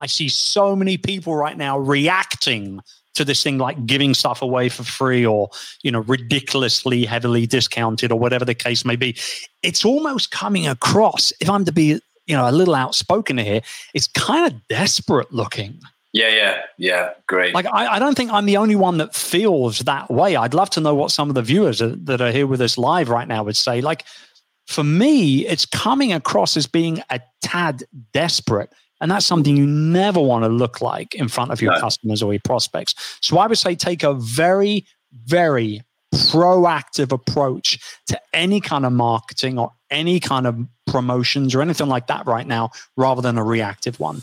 I see so many people right now reacting to this thing like giving stuff away for free or you know ridiculously heavily discounted or whatever the case may be it's almost coming across if i'm to be you know a little outspoken here it's kind of desperate looking yeah, yeah, yeah. Great. Like, I, I, don't think I'm the only one that feels that way. I'd love to know what some of the viewers are, that are here with us live right now would say. Like, for me, it's coming across as being a tad desperate. And that's something you never want to look like in front of your no. customers or your prospects. So I would say take a very, very proactive approach to any kind of marketing or any kind of promotions or anything like that right now, rather than a reactive one.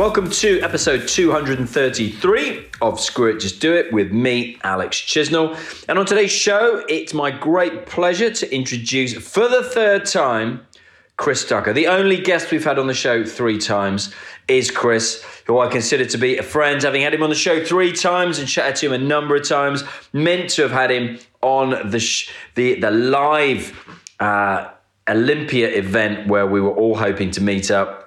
Welcome to episode 233 of Screw It, Just Do It with me, Alex Chisnall. And on today's show, it's my great pleasure to introduce for the third time Chris Ducker. The only guest we've had on the show three times is Chris, who I consider to be a friend, having had him on the show three times and chatted to him a number of times. Meant to have had him on the sh- the the live uh, Olympia event where we were all hoping to meet up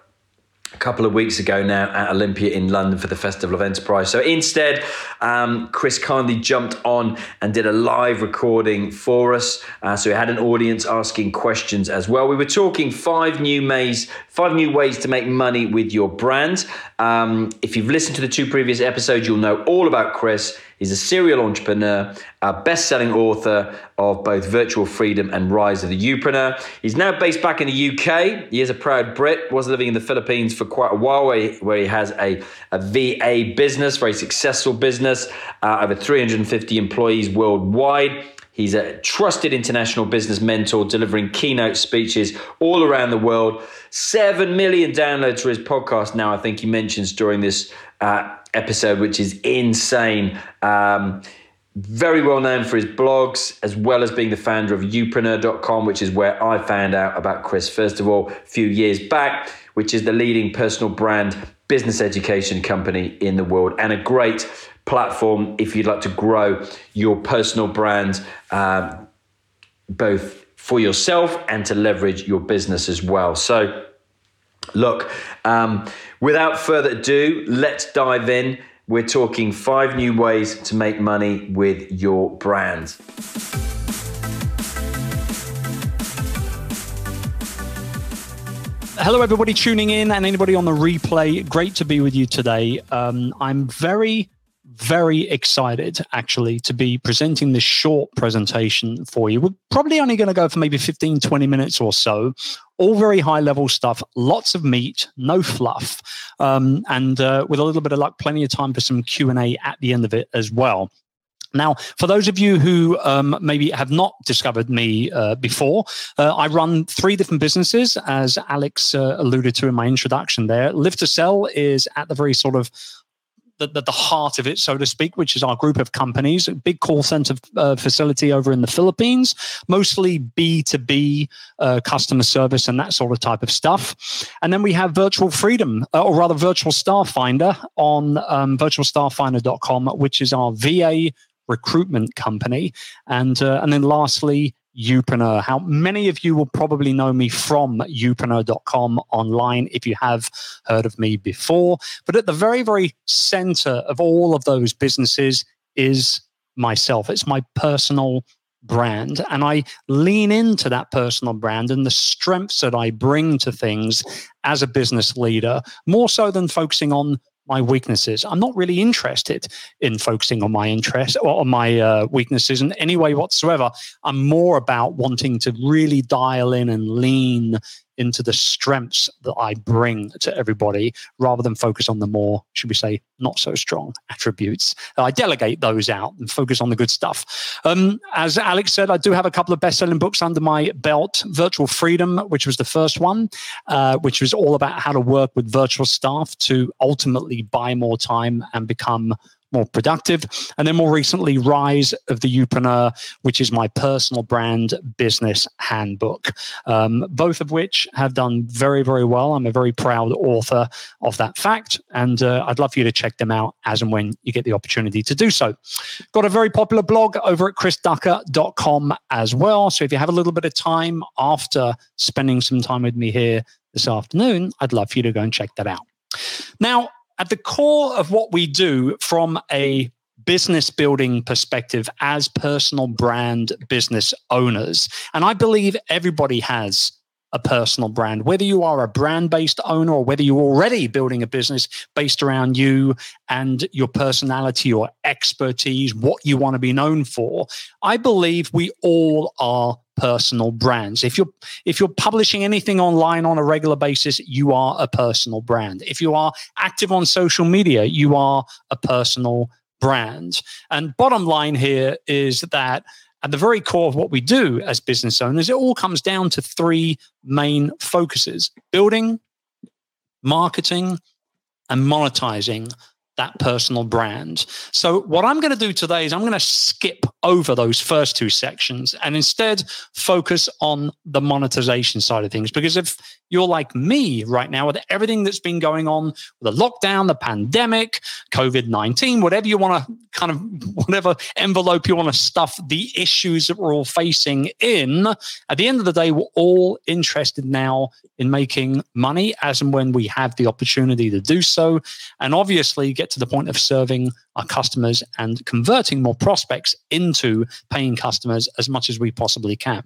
couple of weeks ago now at Olympia in London for the Festival of Enterprise. So instead, um, Chris kindly jumped on and did a live recording for us. Uh, so we had an audience asking questions as well. We were talking five new ways, five new ways to make money with your brand. Um, if you've listened to the two previous episodes, you'll know all about Chris. He's a serial entrepreneur, a best selling author of both Virtual Freedom and Rise of the Youpreneur. He's now based back in the UK. He is a proud Brit, was living in the Philippines for quite a while, where he, where he has a, a VA business, very successful business, uh, over 350 employees worldwide. He's a trusted international business mentor, delivering keynote speeches all around the world. Seven million downloads for his podcast now, I think he mentions during this uh, episode, which is insane. Um, very well known for his blogs, as well as being the founder of youpreneur.com, which is where I found out about Chris, first of all, a few years back, which is the leading personal brand business education company in the world and a great platform if you'd like to grow your personal brand, um, both for yourself and to leverage your business as well. So, look, um, without further ado, let's dive in. We're talking five new ways to make money with your brand. Hello, everybody tuning in and anybody on the replay. Great to be with you today. Um, I'm very very excited actually to be presenting this short presentation for you. We're probably only going to go for maybe 15, 20 minutes or so. All very high level stuff, lots of meat, no fluff, um, and uh, with a little bit of luck, plenty of time for some Q and A at the end of it as well. Now, for those of you who um, maybe have not discovered me uh, before, uh, I run three different businesses, as Alex uh, alluded to in my introduction there. Live to Sell is at the very sort of the, the, the, heart of it, so to speak, which is our group of companies, a big call center uh, facility over in the Philippines, mostly B2B uh, customer service and that sort of type of stuff. And then we have Virtual Freedom, uh, or rather Virtual Staff Finder on um, virtualstafffinder.com, which is our VA recruitment company. And, uh, and then lastly, Youpreneur. How many of you will probably know me from youpreneur.com online if you have heard of me before. But at the very, very center of all of those businesses is myself. It's my personal brand and I lean into that personal brand and the strengths that I bring to things as a business leader, more so than focusing on my weaknesses. I'm not really interested in focusing on my interest or on my uh, weaknesses in any way whatsoever. I'm more about wanting to really dial in and lean into the strengths that I bring to everybody rather than focus on the more, should we say, not so strong attributes. I delegate those out and focus on the good stuff. Um, as Alex said, I do have a couple of best selling books under my belt Virtual Freedom, which was the first one, uh, which was all about how to work with virtual staff to ultimately buy more time and become more productive. And then more recently, Rise of the Youpreneur, which is my personal brand business handbook, um, both of which have done very, very well. I'm a very proud author of that fact. And uh, I'd love for you to check them out as and when you get the opportunity to do so. Got a very popular blog over at chrisducker.com as well. So if you have a little bit of time after spending some time with me here this afternoon, I'd love for you to go and check that out. Now, at the core of what we do from a business building perspective as personal brand business owners, and I believe everybody has a personal brand, whether you are a brand based owner or whether you're already building a business based around you and your personality or expertise, what you want to be known for. I believe we all are personal brands. If you're if you're publishing anything online on a regular basis, you are a personal brand. If you are active on social media, you are a personal brand. And bottom line here is that at the very core of what we do as business owners, it all comes down to three main focuses: building, marketing, and monetizing that personal brand. So, what I'm going to do today is I'm going to skip over those first two sections and instead focus on the monetization side of things. Because if you're like me right now with everything that's been going on, the lockdown, the pandemic, COVID 19, whatever you want to kind of, whatever envelope you want to stuff the issues that we're all facing in, at the end of the day, we're all interested now in making money as and when we have the opportunity to do so. And obviously, get to the point of serving our customers and converting more prospects into paying customers as much as we possibly can.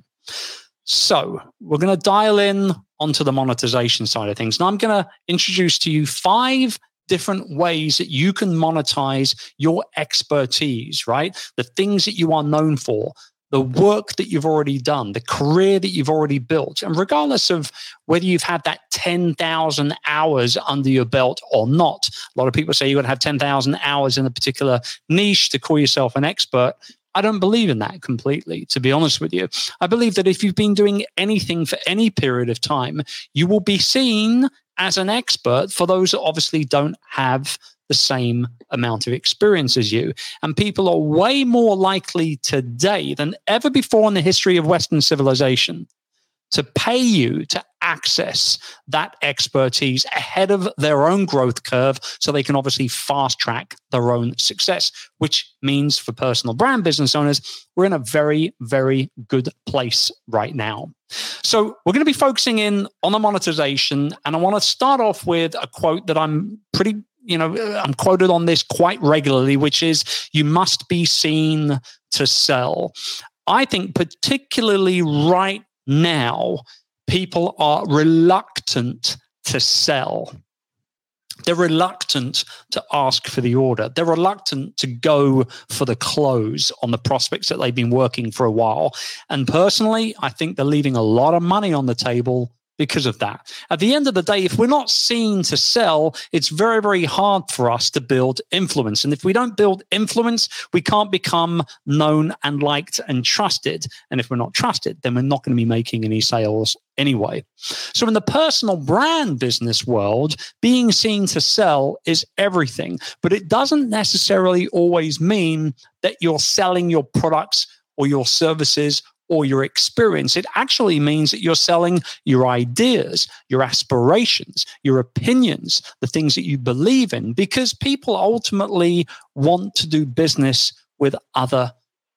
So, we're going to dial in onto the monetization side of things. And I'm going to introduce to you five different ways that you can monetize your expertise, right? The things that you are known for, the work that you've already done, the career that you've already built. And regardless of whether you've had that 10,000 hours under your belt or not, a lot of people say you've got to have 10,000 hours in a particular niche to call yourself an expert. I don't believe in that completely, to be honest with you. I believe that if you've been doing anything for any period of time, you will be seen as an expert for those that obviously don't have the same amount of experience as you. And people are way more likely today than ever before in the history of Western civilization to pay you to access that expertise ahead of their own growth curve so they can obviously fast track their own success, which means for personal brand business owners, we're in a very, very good place right now. So we're going to be focusing in on the monetization. And I want to start off with a quote that I'm pretty you know, I'm quoted on this quite regularly, which is you must be seen to sell. I think, particularly right now, people are reluctant to sell. They're reluctant to ask for the order. They're reluctant to go for the close on the prospects that they've been working for a while. And personally, I think they're leaving a lot of money on the table because of that. At the end of the day, if we're not seen to sell, it's very, very hard for us to build influence. And if we don't build influence, we can't become known and liked and trusted. And if we're not trusted, then we're not going to be making any sales anyway. So, in the personal brand business world, being seen to sell is everything, but it doesn't necessarily always mean that you're selling your products or your services or your experience. It actually means that you're selling your ideas, your aspirations, your opinions, the things that you believe in, because people ultimately want to do business with other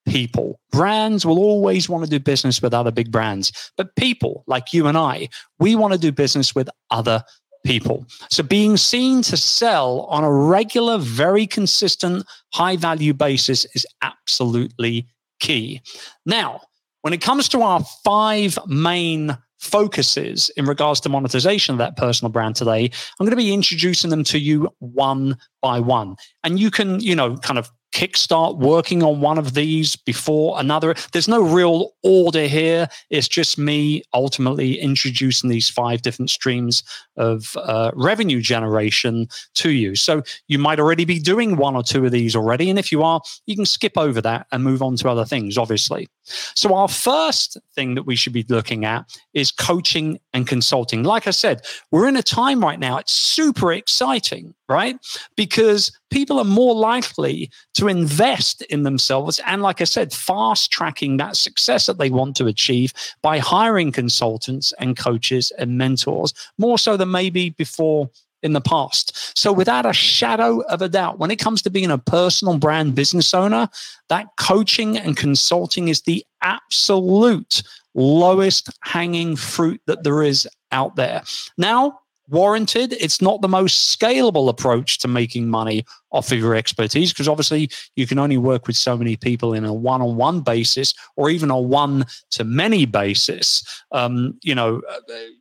people. Brands will always want to do business with other big brands, but people like you and I, we want to do business with other people. So being seen to sell on a regular, very consistent, high value basis is absolutely key. Now, when it comes to our five main focuses in regards to monetization of that personal brand today, I'm going to be introducing them to you one by one. And you can, you know, kind of kickstart working on one of these before another. There's no real order here. It's just me ultimately introducing these five different streams of uh, revenue generation to you. So you might already be doing one or two of these already. And if you are, you can skip over that and move on to other things, obviously. So our first thing that we should be looking at is coaching and consulting. Like I said, we're in a time right now, it's super exciting, right? Because people are more likely to invest in themselves. And like I said, fast tracking that success that they want to achieve by hiring consultants and coaches and mentors, more so than maybe before in the past. So, without a shadow of a doubt, when it comes to being a personal brand business owner, that coaching and consulting is the absolute lowest hanging fruit that there is out there. Now, warranted. It's not the most scalable approach to making money off of your expertise because obviously you can only work with so many people in a one-on-one basis or even a one-to-many basis. Um, you know, uh,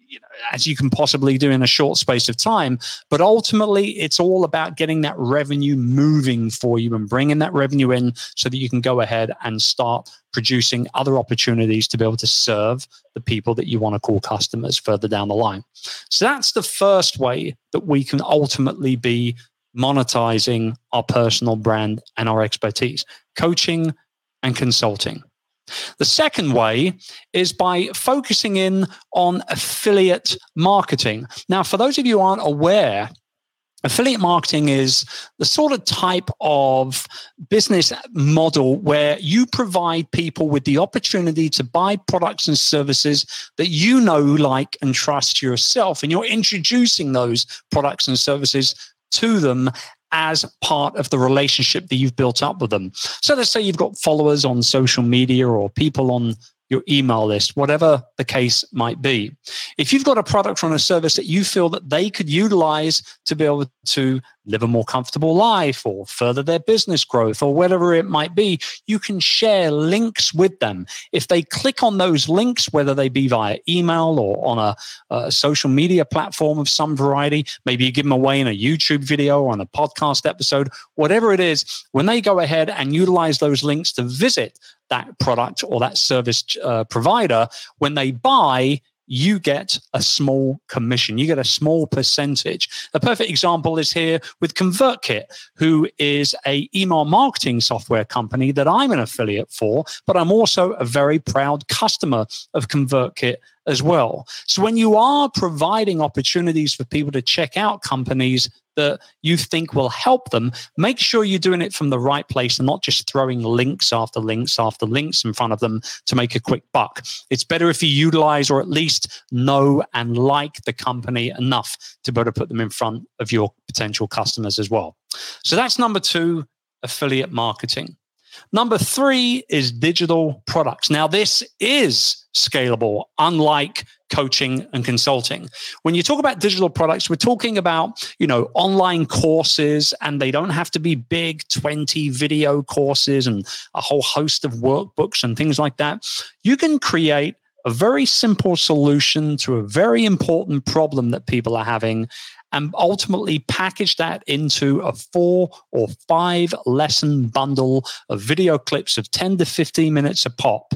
you know, as you can possibly do in a short space of time. But ultimately, it's all about getting that revenue moving for you and bringing that revenue in so that you can go ahead and start producing other opportunities to be able to serve the people that you want to call customers further down the line. So that's the first way that we can ultimately be monetizing our personal brand and our expertise coaching and consulting. The second way is by focusing in on affiliate marketing. Now, for those of you who aren't aware, affiliate marketing is the sort of type of business model where you provide people with the opportunity to buy products and services that you know, like, and trust yourself. And you're introducing those products and services to them as part of the relationship that you've built up with them. So let's say you've got followers on social media or people on your email list, whatever the case might be. If you've got a product or a service that you feel that they could utilize to be able to live a more comfortable life or further their business growth or whatever it might be, you can share links with them. If they click on those links, whether they be via email or on a, a social media platform of some variety, maybe you give them away in a YouTube video or on a podcast episode, whatever it is, when they go ahead and utilize those links to visit that product or that service uh, provider, when they buy, you get a small commission. You get a small percentage. A perfect example is here with ConvertKit, who is a email marketing software company that I'm an affiliate for, but I'm also a very proud customer of ConvertKit as well. So when you are providing opportunities for people to check out companies that you think will help them, make sure you're doing it from the right place and not just throwing links after links after links in front of them to make a quick buck. It's better if you utilize or at least know and like the company enough to be able to put them in front of your potential customers as well. So that's number two affiliate marketing. Number three is digital products. Now, this is scalable, unlike coaching and consulting. When you talk about digital products, we're talking about, you know, online courses and they don't have to be big 20 video courses and a whole host of workbooks and things like that. You can create a very simple solution to a very important problem that people are having and ultimately package that into a four or five lesson bundle of video clips of 10 to 15 minutes a pop.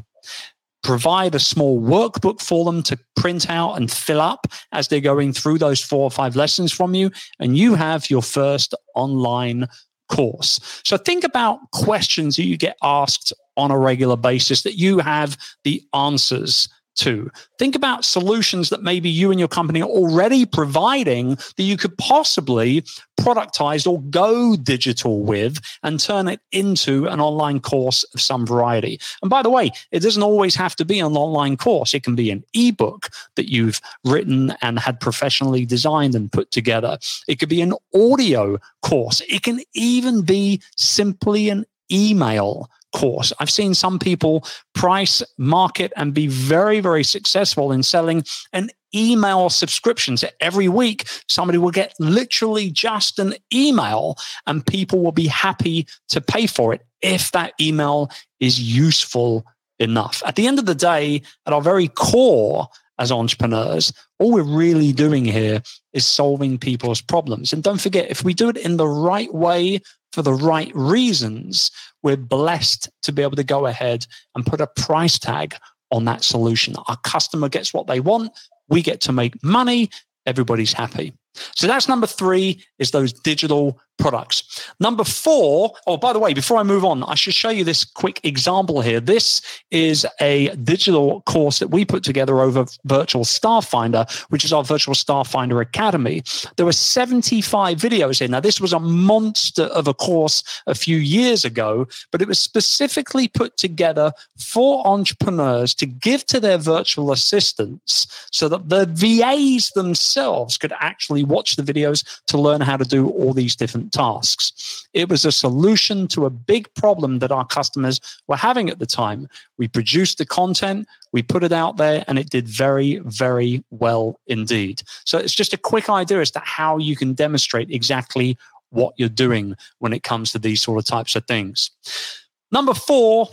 Provide a small workbook for them to print out and fill up as they're going through those four or five lessons from you, and you have your first online course. So think about questions that you get asked on a regular basis that you have the answers to. Think about solutions that maybe you and your company are already providing that you could possibly productize or go digital with and turn it into an online course of some variety. And by the way, it doesn't always have to be an online course. It can be an ebook that you've written and had professionally designed and put together. It could be an audio course. It can even be simply an email course. I've seen some people price, market, and be very, very successful in selling an email subscription. So every week, somebody will get literally just an email, and people will be happy to pay for it if that email is useful enough. At the end of the day, at our very core, as entrepreneurs, all we're really doing here is solving people's problems. And don't forget, if we do it in the right way for the right reasons, we're blessed to be able to go ahead and put a price tag on that solution. Our customer gets what they want, we get to make money, everybody's happy. So that's number three is those digital products. Number four, oh, by the way, before I move on, I should show you this quick example here. This is a digital course that we put together over Virtual Staff Finder, which is our Virtual Staff Finder Academy. There were 75 videos in. Now, this was a monster of a course a few years ago, but it was specifically put together for entrepreneurs to give to their virtual assistants so that the VAs themselves could actually watch the videos to learn how to do all these different tasks. It was a solution to a big problem that our customers were having at the time. We produced the content, we put it out there, and it did very, very well indeed. So it's just a quick idea as to how you can demonstrate exactly what you're doing when it comes to these sort of types of things. Number four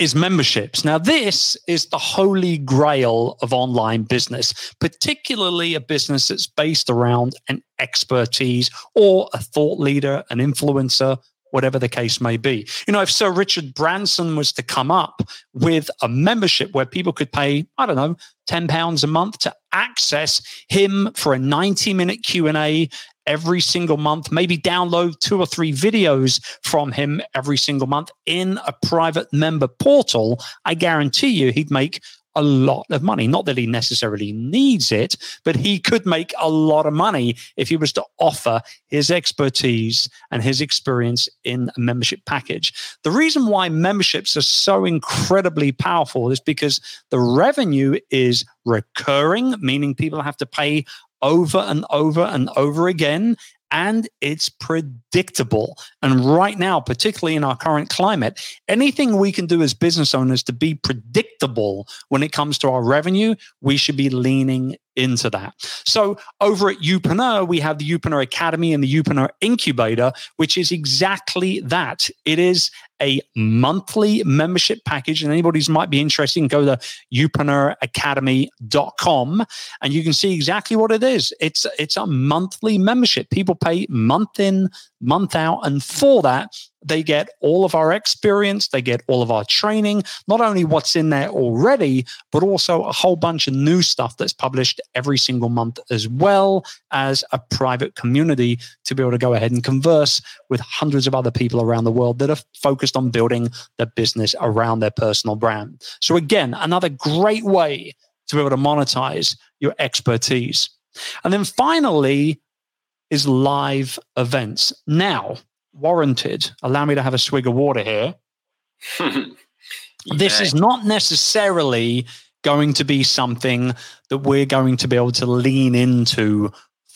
is memberships. Now, this is the holy grail of online business, particularly a business that's based around an expertise or a thought leader, an influencer, whatever the case may be. You know, if Sir Richard Branson was to come up with a membership where people could pay, I don't know, 10 pounds a month to access him for a 90 minute Q&A every single month, maybe download two or three videos from him every single month in a private member portal, I guarantee you he'd make a lot of money. Not that he necessarily needs it, but he could make a lot of money if he was to offer his expertise and his experience in a membership package. The reason why memberships are so incredibly powerful is because the revenue is recurring, meaning people have to pay over and over and over again and it's predictable. And right now, particularly in our current climate, anything we can do as business owners to be predictable when it comes to our revenue, we should be leaning into that. So over at Youpreneur, we have the Youpreneur Academy and the Youpreneur Incubator, which is exactly that. It is a monthly membership package. And anybody who might be interested, go to youpreneuracademy.com and you can see exactly what it is. It's it's a monthly membership. People pay month in, month out. And for that, they get all of our experience, they get all of our training, not only what's in there already, but also a whole bunch of new stuff that's published every single month, as well as a private community to be able to go ahead and converse with hundreds of other people around the world that are focused on building their business around their personal brand. So, again, another great way to be able to monetize your expertise. And then finally, is live events. Now, warranted. Allow me to have a swig of water here. this is not necessarily going to be something that we're going to be able to lean into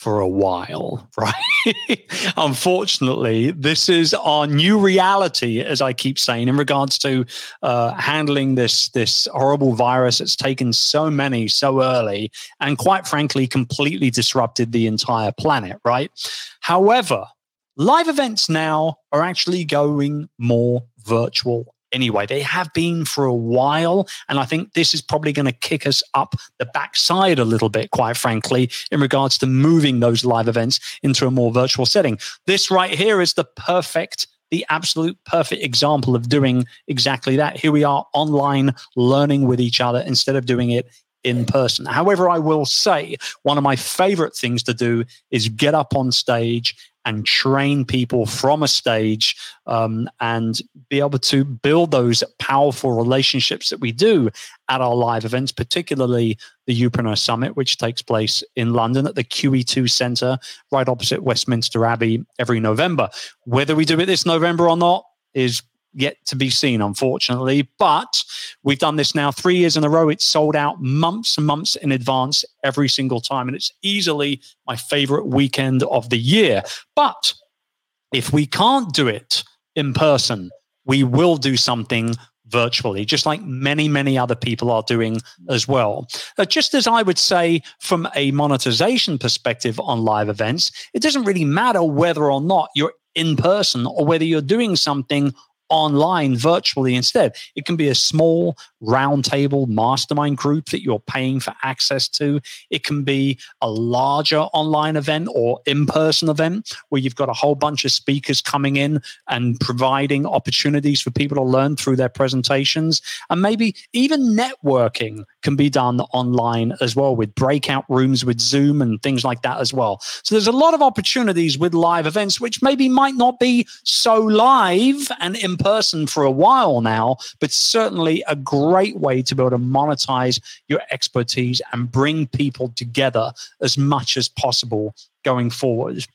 for a while, right? Unfortunately, this is our new reality, as I keep saying, in regards to uh, handling this this horrible virus that's taken so many so early, and quite frankly, completely disrupted the entire planet, right? However, Live events now are actually going more virtual anyway. They have been for a while. And I think this is probably going to kick us up the backside a little bit, quite frankly, in regards to moving those live events into a more virtual setting. This right here is the perfect the absolute perfect example of doing exactly that. Here we are online learning with each other instead of doing it in person. However, I will say one of my favorite things to do is get up on stage and train people from a stage um, and be able to build those powerful relationships that we do at our live events, particularly the Youpreneur Summit, which takes place in London at the QE2 Centre, right opposite Westminster Abbey every November. Whether we do it this November or not is yet to be seen, unfortunately. But we've done this now three years in a row. It's sold out months and months in advance every single time. And it's easily my favorite weekend of the year. But if we can't do it in person, we will do something virtually, just like many, many other people are doing as well. Uh, just as I would say, from a monetization perspective on live events, it doesn't really matter whether or not you're in person or whether you're doing something online virtually instead. It can be a small roundtable mastermind group that you're paying for access to. It can be a larger online event or in person event where you've got a whole bunch of speakers coming in and providing opportunities for people to learn through their presentations. And maybe even networking can be done online as well with breakout rooms with Zoom and things like that as well. So there's a lot of opportunities with live events, which maybe might not be so live and in person for a while now, but certainly a great way to be able to monetize your expertise and bring people together as much as possible going forward.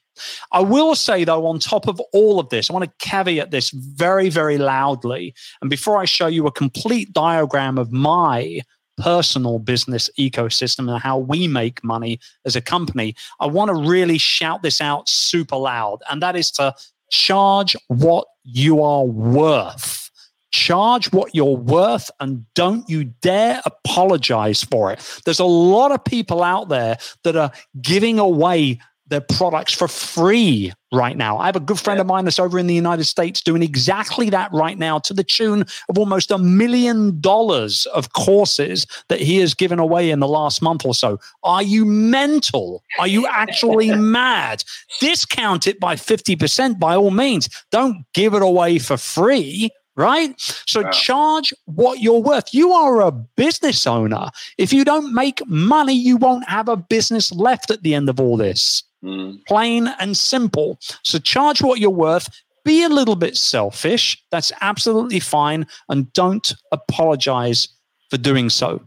I will say, though, on top of all of this, I want to caveat this very, very loudly. And before I show you a complete diagram of my personal business ecosystem and how we make money as a company, I want to really shout this out super loud. And that is to charge what you are worth. Charge what you're worth and don't you dare apologize for it. There's a lot of people out there that are giving away their products for free right now. I have a good friend of mine that's over in the United States doing exactly that right now to the tune of almost a million dollars of courses that he has given away in the last month or so. Are you mental? Are you actually mad? Discount it by 50% by all means. Don't give it away for free right? So wow. charge what you're worth. You are a business owner. If you don't make money, you won't have a business left at the end of all this. Mm. Plain and simple. So charge what you're worth. Be a little bit selfish. That's absolutely fine. And don't apologize for doing so.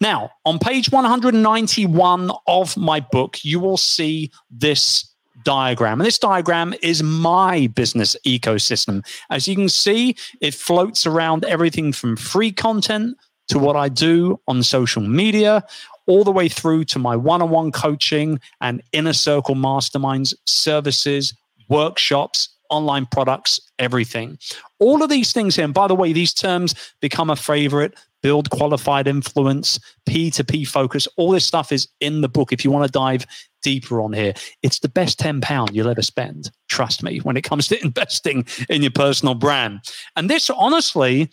Now, on page 191 of my book, you will see this diagram. And this diagram is my business ecosystem. As you can see, it floats around everything from free content to what I do on social media, all the way through to my one on one coaching and inner circle masterminds, services, workshops, online products, everything. All of these things here, and by the way, these terms become a favorite build qualified influence, P2P focus, all this stuff is in the book. If you want to dive deeper on here, it's the best 10 pound you'll ever spend. Trust me, when it comes to investing in your personal brand. And this honestly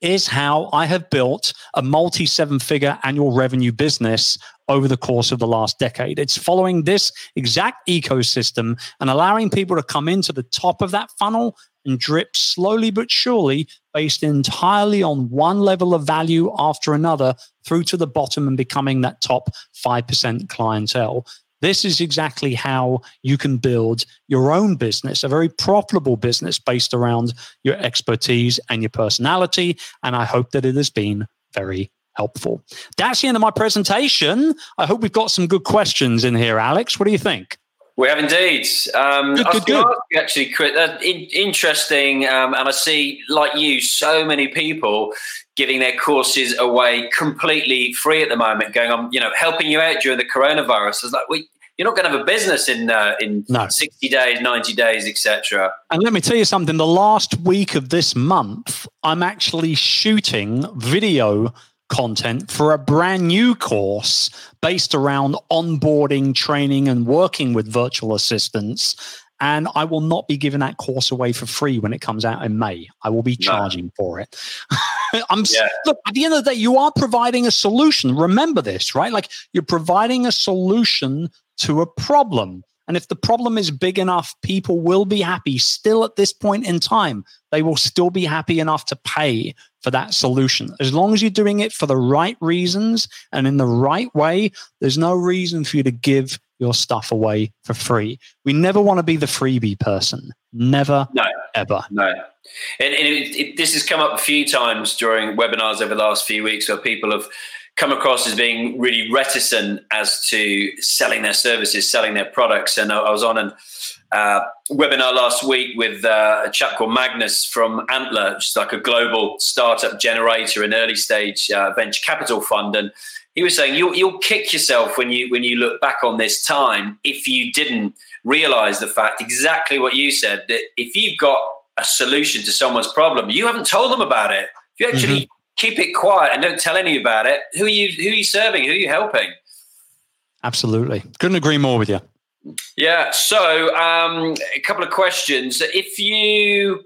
is how I have built a multi seven figure annual revenue business over the course of the last decade. It's following this exact ecosystem and allowing people to come into the top of that funnel and drip slowly but surely based entirely on one level of value after another through to the bottom and becoming that top 5% clientele. This is exactly how you can build your own business, a very profitable business based around your expertise and your personality. And I hope that it has been very helpful. That's the end of my presentation. I hope we've got some good questions in here, Alex. What do you think? We have indeed. Um, good, good, good. actually, uh, in, interesting, um, and I see, like you, so many people giving their courses away completely free at the moment, going on, you know, helping you out during the coronavirus. It's like we, you're not going to have a business in uh, in no. 60 days, 90 days, etc. And let me tell you something. The last week of this month, I'm actually shooting video content for a brand new course based around onboarding, training, and working with virtual assistants. And I will not be giving that course away for free when it comes out in May. I will be charging no. for it. I'm yeah. look at the end of the day, you are providing a solution. Remember this, right? Like you're providing a solution to a problem. And if the problem is big enough, people will be happy still at this point in time. They will still be happy enough to pay for that solution. As long as you're doing it for the right reasons and in the right way, there's no reason for you to give your stuff away for free. We never want to be the freebie person. Never, no, ever. No. And, and it, it, this has come up a few times during webinars over the last few weeks where people have come across as being really reticent as to selling their services, selling their products. And I was on an uh, webinar last week with uh, a chap called Magnus from Antler, which is like a global startup generator and early stage uh, venture capital fund. And he was saying you'll, you'll kick yourself when you when you look back on this time if you didn't realize the fact exactly what you said that if you've got a solution to someone's problem, you haven't told them about it. If you actually mm-hmm. keep it quiet and don't tell any about it, who are you who are you serving? Who are you helping? Absolutely. Couldn't agree more with you. Yeah. So, um, a couple of questions. If you,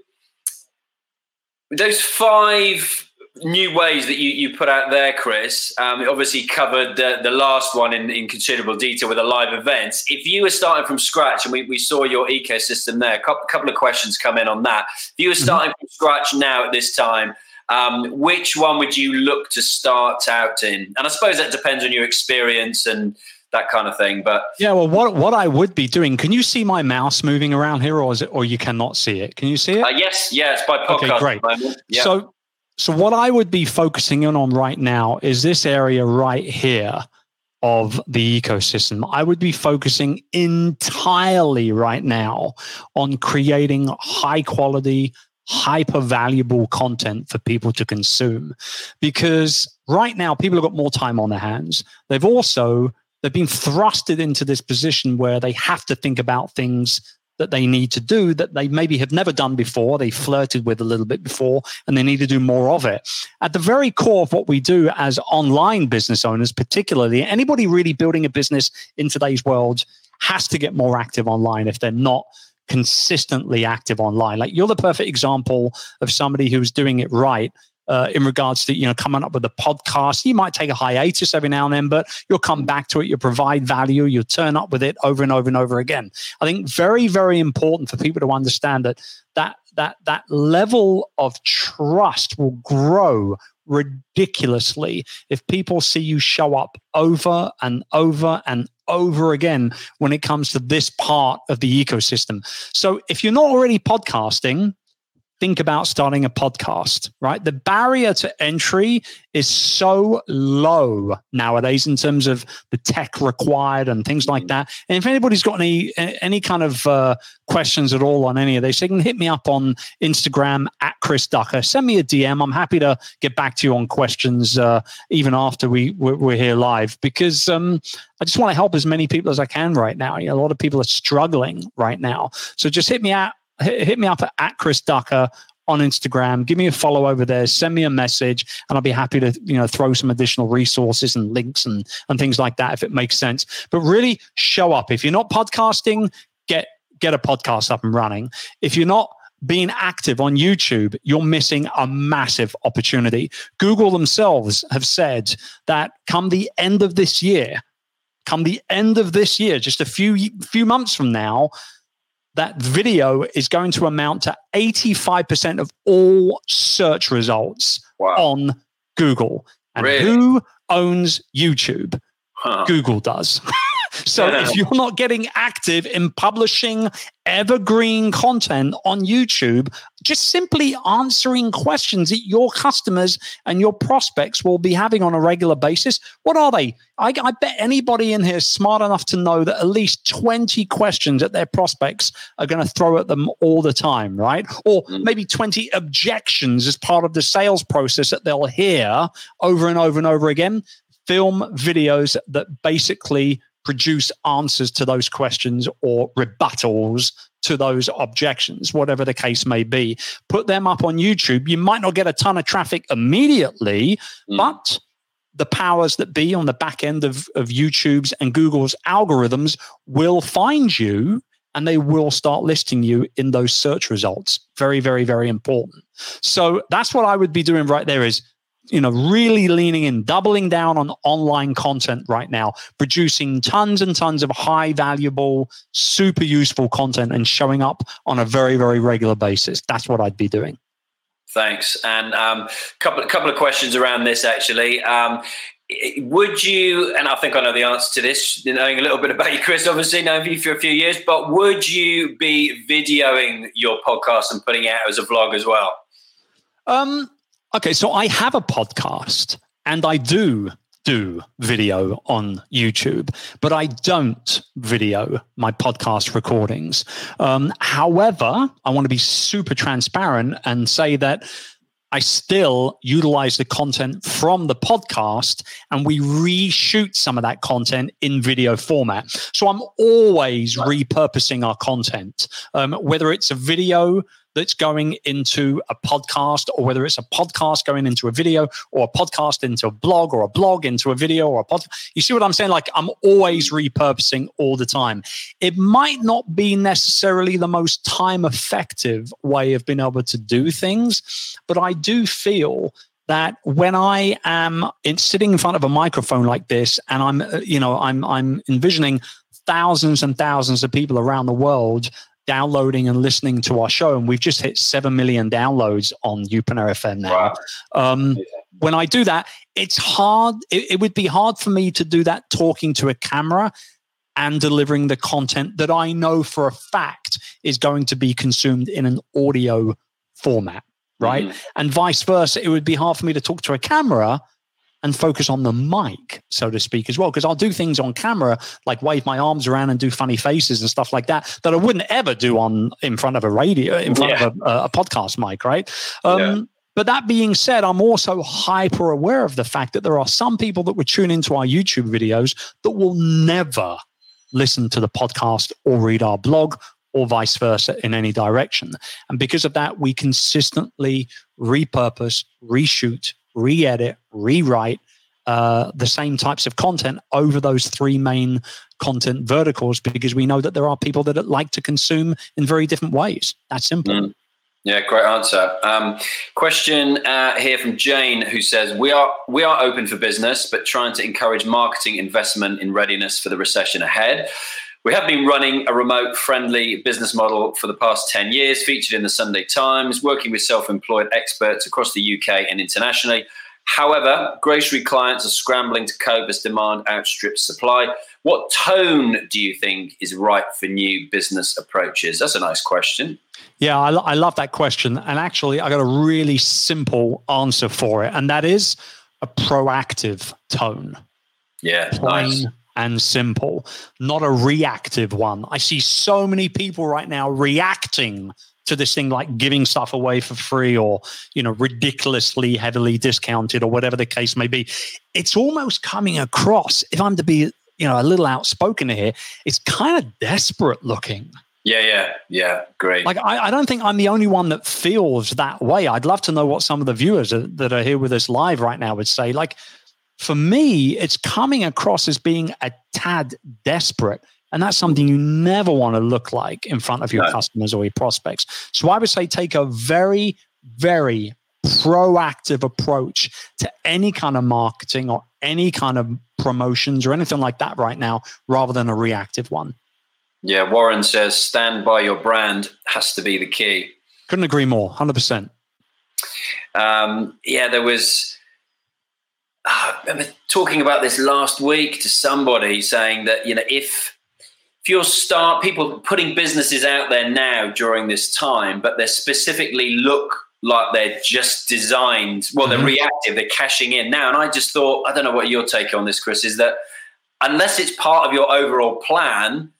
those five new ways that you, you put out there, Chris, um, obviously covered the, the last one in, in considerable detail with the live events. If you were starting from scratch, and we, we saw your ecosystem there, a couple, couple of questions come in on that. If you were mm-hmm. starting mm-hmm. from scratch now at this time, um, which one would you look to start out in? And I suppose that depends on your experience and that kind of thing. But yeah, well, what what I would be doing? Can you see my mouse moving around here, or is it, or you cannot see it? Can you see it? Uh, yes, yeah, it's by podcast. Okay, great. Yeah. So, so what I would be focusing in on right now is this area right here of the ecosystem. I would be focusing entirely right now on creating high quality, hyper valuable content for people to consume because right now people have got more time on their hands. They've also they've been thrusted into this position where they have to think about things that they need to do that they maybe have never done before, they flirted with a little bit before, and they need to do more of it. At the very core of what we do as online business owners, particularly anybody really building a business in today's world has to get more active online if they're not consistently active online. Like you're the perfect example of somebody who's doing it right uh, in regards to you know coming up with a podcast. You might take a hiatus every now and then, but you'll come back to it. You'll provide value. You'll turn up with it over and over and over again. I think very very important for people to understand that that that that level of trust will grow ridiculously if people see you show up over and over and over again when it comes to this part of the ecosystem. So if you're not already podcasting, think about starting a podcast, right? The barrier to entry is so low nowadays in terms of the tech required and things like that. And if anybody's got any any kind of uh, questions at all on any of this, they can hit me up on Instagram at Chris Ducker. Send me a DM. I'm happy to get back to you on questions uh, even after we we're, here live because um, I just want to help as many people as I can right now. You know, a lot of people are struggling right now, so just hit me out hit, me up at, at Chris Ducker on Instagram. Give me a follow over there. Send me a message, and I'll be happy to you know throw some additional resources and links and and things like that if it makes sense. But really show up. If you're not podcasting, get get a podcast up and running. If you're not being active on YouTube, you're missing a massive opportunity. Google themselves have said that come the end of this year, come the end of this year, just a few few months from now, that video is going to amount to 85% of all search results wow. on Google. And really? who owns YouTube? Huh. Google does. so yeah. if you're not getting active in publishing evergreen content on YouTube, just simply answering questions that your customers and your prospects will be having on a regular basis. What are they? I, I, bet anybody in here is smart enough to know that at least 20 questions that their prospects are going to throw at them all the time, right? Or mm. maybe 20 objections as part of the sales process that they'll hear over and over and over again. Film videos that basically produce answers to those questions or rebuttals to those objections, whatever the case may be. Put them up on YouTube. You might not get a ton of traffic immediately, mm. but the powers that be on the back end of, of YouTube's and Google's algorithms will find you and they will start listing you in those search results. Very, very, very important. So that's what I would be doing right there is you know, really leaning in, doubling down on online content right now, producing tons and tons of high valuable, super useful content and showing up on a very, very regular basis. That's what I'd be doing. Thanks. And um, couple couple of questions around this actually. Um, would you, and I think I know the answer to this, knowing a little bit about you, Chris, obviously knowing you for a few years, but would you be videoing your podcast and putting it out as a vlog as well? Um, Okay, so I have a podcast and I do do video on YouTube, but I don't video my podcast recordings. Um, however, I want to be super transparent and say that I still utilize the content from the podcast and we reshoot some of that content in video format. So I'm always repurposing our content, um, whether it's a video that's going into a podcast or whether it's a podcast going into a video or a podcast into a blog or a blog into a video or a pod. You see what I'm saying? Like I'm always repurposing all the time. It might not be necessarily the most time effective way of being able to do things, but I do feel that when I am in, sitting in front of a microphone like this, and I'm, uh, you know, I'm I'm envisioning thousands and thousands of people around the world downloading and listening to our show, and we've just hit seven million downloads on Youpreneur FM now. Wow. Um, when I do that, it's hard. It, it would be hard for me to do that talking to a camera and delivering the content that I know for a fact is going to be consumed in an audio format right? Mm-hmm. And vice versa. It would be hard for me to talk to a camera and focus on the mic, so to speak, as well. Because I'll do things on camera, like wave my arms around and do funny faces and stuff like that, that I wouldn't ever do on in front of a radio, in front yeah. of a, a, podcast mic, right? Um, yeah. But that being said, I'm also hyper aware of the fact that there are some people that would tune into our YouTube videos that will never listen to the podcast or read our blog or vice versa in any direction. And because of that, we consistently repurpose, reshoot, re edit, rewrite uh, the same types of content over those three main content verticals because we know that there are people that like to consume in very different ways. That's simple. Mm. Yeah, great answer. Um, question uh, here from Jane, who says we are we are open for business, but trying to encourage marketing investment in readiness for the recession ahead. We have been running a remote friendly business model for the past 10 years, featured in the Sunday Times, working with self employed experts across the UK and internationally. However, grocery clients are scrambling to cope as demand outstrips supply. What tone do you think is right for new business approaches? That's a nice question. Yeah, I, I love that question. And actually, I got a really simple answer for it, and that is a proactive tone. Yeah, Plain, nice and simple, not a reactive one. I see so many people right now reacting to this thing like giving stuff away for free or you know ridiculously heavily discounted or whatever the case may be. It's almost coming across if i'm to be you know a little outspoken here it's kind of desperate looking. Yeah yeah yeah great. Like I, I don't think i'm the only one that feels that way. I'd love to know what some of the viewers that are here with us live right now would say. Like for me, it's coming across as being a tad desperate. And that's something you never want to look like in front of your no. customers or your prospects. So I would say take a very, very proactive approach to any kind of marketing or any kind of promotions or anything like that right now, rather than a reactive one. Yeah, Warren says stand by your brand has to be the key. Couldn't agree more, 100%. Um, yeah, there was I remember talking about this last week to somebody saying that you know if if you're start people putting businesses out there now during this time, but they specifically look like they're just designed. Well, they're mm-hmm. reactive. They're cashing in now, and I just thought I don't know what your take on this, Chris, is that unless it's part of your overall plan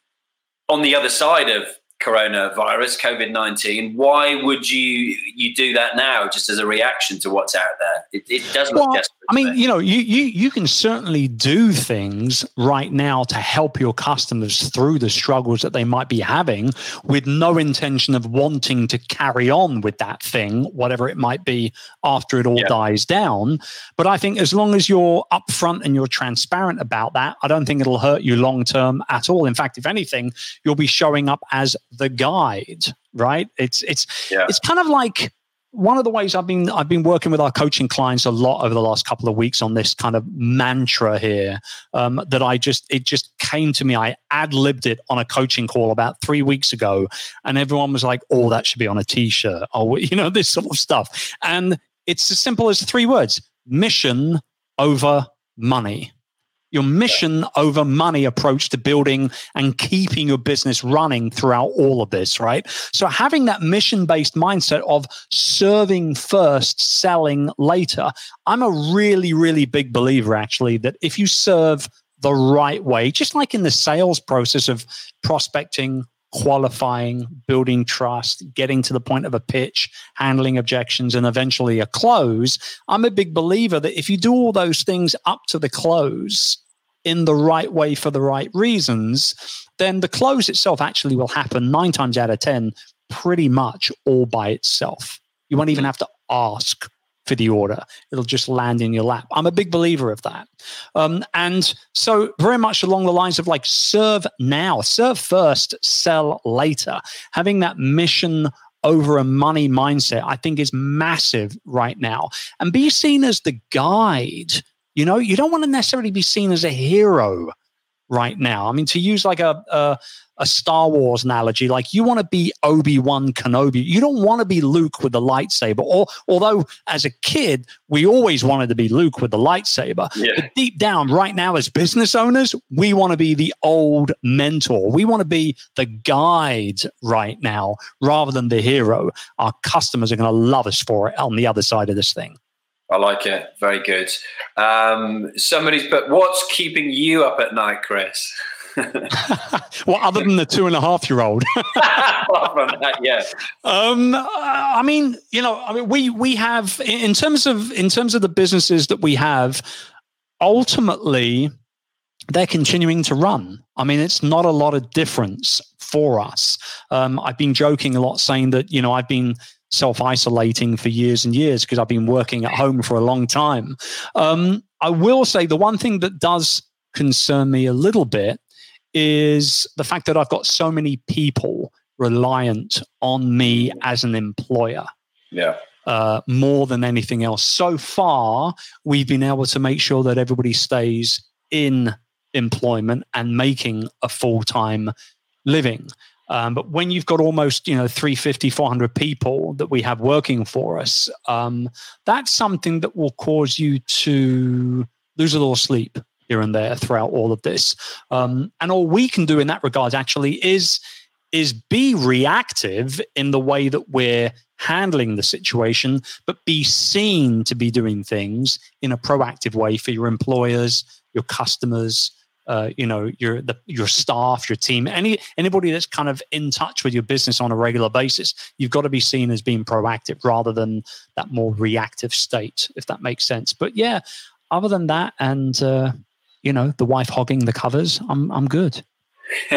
on the other side of coronavirus, COVID nineteen. Why would you you do that now, just as a reaction to what's out there? It, it does look well, I mean, you know, you, you you can certainly do things right now to help your customers through the struggles that they might be having, with no intention of wanting to carry on with that thing, whatever it might be, after it all yeah. dies down. But I think as long as you're upfront and you're transparent about that, I don't think it'll hurt you long term at all. In fact, if anything, you'll be showing up as the guide, right? It's it's yeah. it's kind of like one of the ways I've been I've been working with our coaching clients a lot over the last couple of weeks on this kind of mantra here um, that I just it just came to me. I ad libbed it on a coaching call about three weeks ago, and everyone was like, "Oh, that should be on a t-shirt," or you know, this sort of stuff. And it's as simple as three words: mission over money your mission over money approach to building and keeping your business running throughout all of this, right? So having that mission based mindset of serving first, selling later. I'm a really, really big believer actually that if you serve the right way, just like in the sales process of prospecting, qualifying, building trust, getting to the point of a pitch, handling objections, and eventually a close. I'm a big believer that if you do all those things up to the close in the right way for the right reasons, then the close itself actually will happen nine times out of 10 pretty much all by itself. You won't even mm-hmm. have to ask for the order. It'll just land in your lap. I'm a big believer of that. Um, and so, very much along the lines of like serve now, serve first, sell later. Having that mission over a money mindset, I think is massive right now. And be seen as the guide. You know, you don't want to necessarily be seen as a hero right now. I mean, to use like a, a, a Star Wars analogy, like you want to be Obi Wan Kenobi. You don't want to be Luke with the lightsaber. Or although as a kid we always wanted to be Luke with the lightsaber, yeah. but deep down, right now as business owners, we want to be the old mentor. We want to be the guide right now rather than the hero. Our customers are going to love us for it on the other side of this thing. I like it. Very good. Um, somebody's, but what's keeping you up at night, Chris? well, other than the two and a half year old. Apart from that, yeah. Um, I mean, you know, I mean, we we have in terms of in terms of the businesses that we have, ultimately, they're continuing to run. I mean, it's not a lot of difference for us. Um, I've been joking a lot, saying that you know I've been self isolating for years and years because I've been working at home for a long time. Um, I will say the one thing that does concern me a little bit is the fact that I've got so many people reliant on me as an employer. Yeah. Uh, more than anything else. So far, we've been able to make sure that everybody stays in employment and making a full time living. Um, but when you've got almost, you know, 350, 400 people that we have working for us, um, that's something that will cause you to lose a little sleep here and there throughout all of this. Um, and all we can do in that regard actually is is be reactive in the way that we're handling the situation, but be seen to be doing things in a proactive way for your employers, your customers, uh, you know your the, your staff, your team, any anybody that's kind of in touch with your business on a regular basis. You've got to be seen as being proactive rather than that more reactive state, if that makes sense. But yeah, other than that, and uh, you know the wife hogging the covers, I'm I'm good.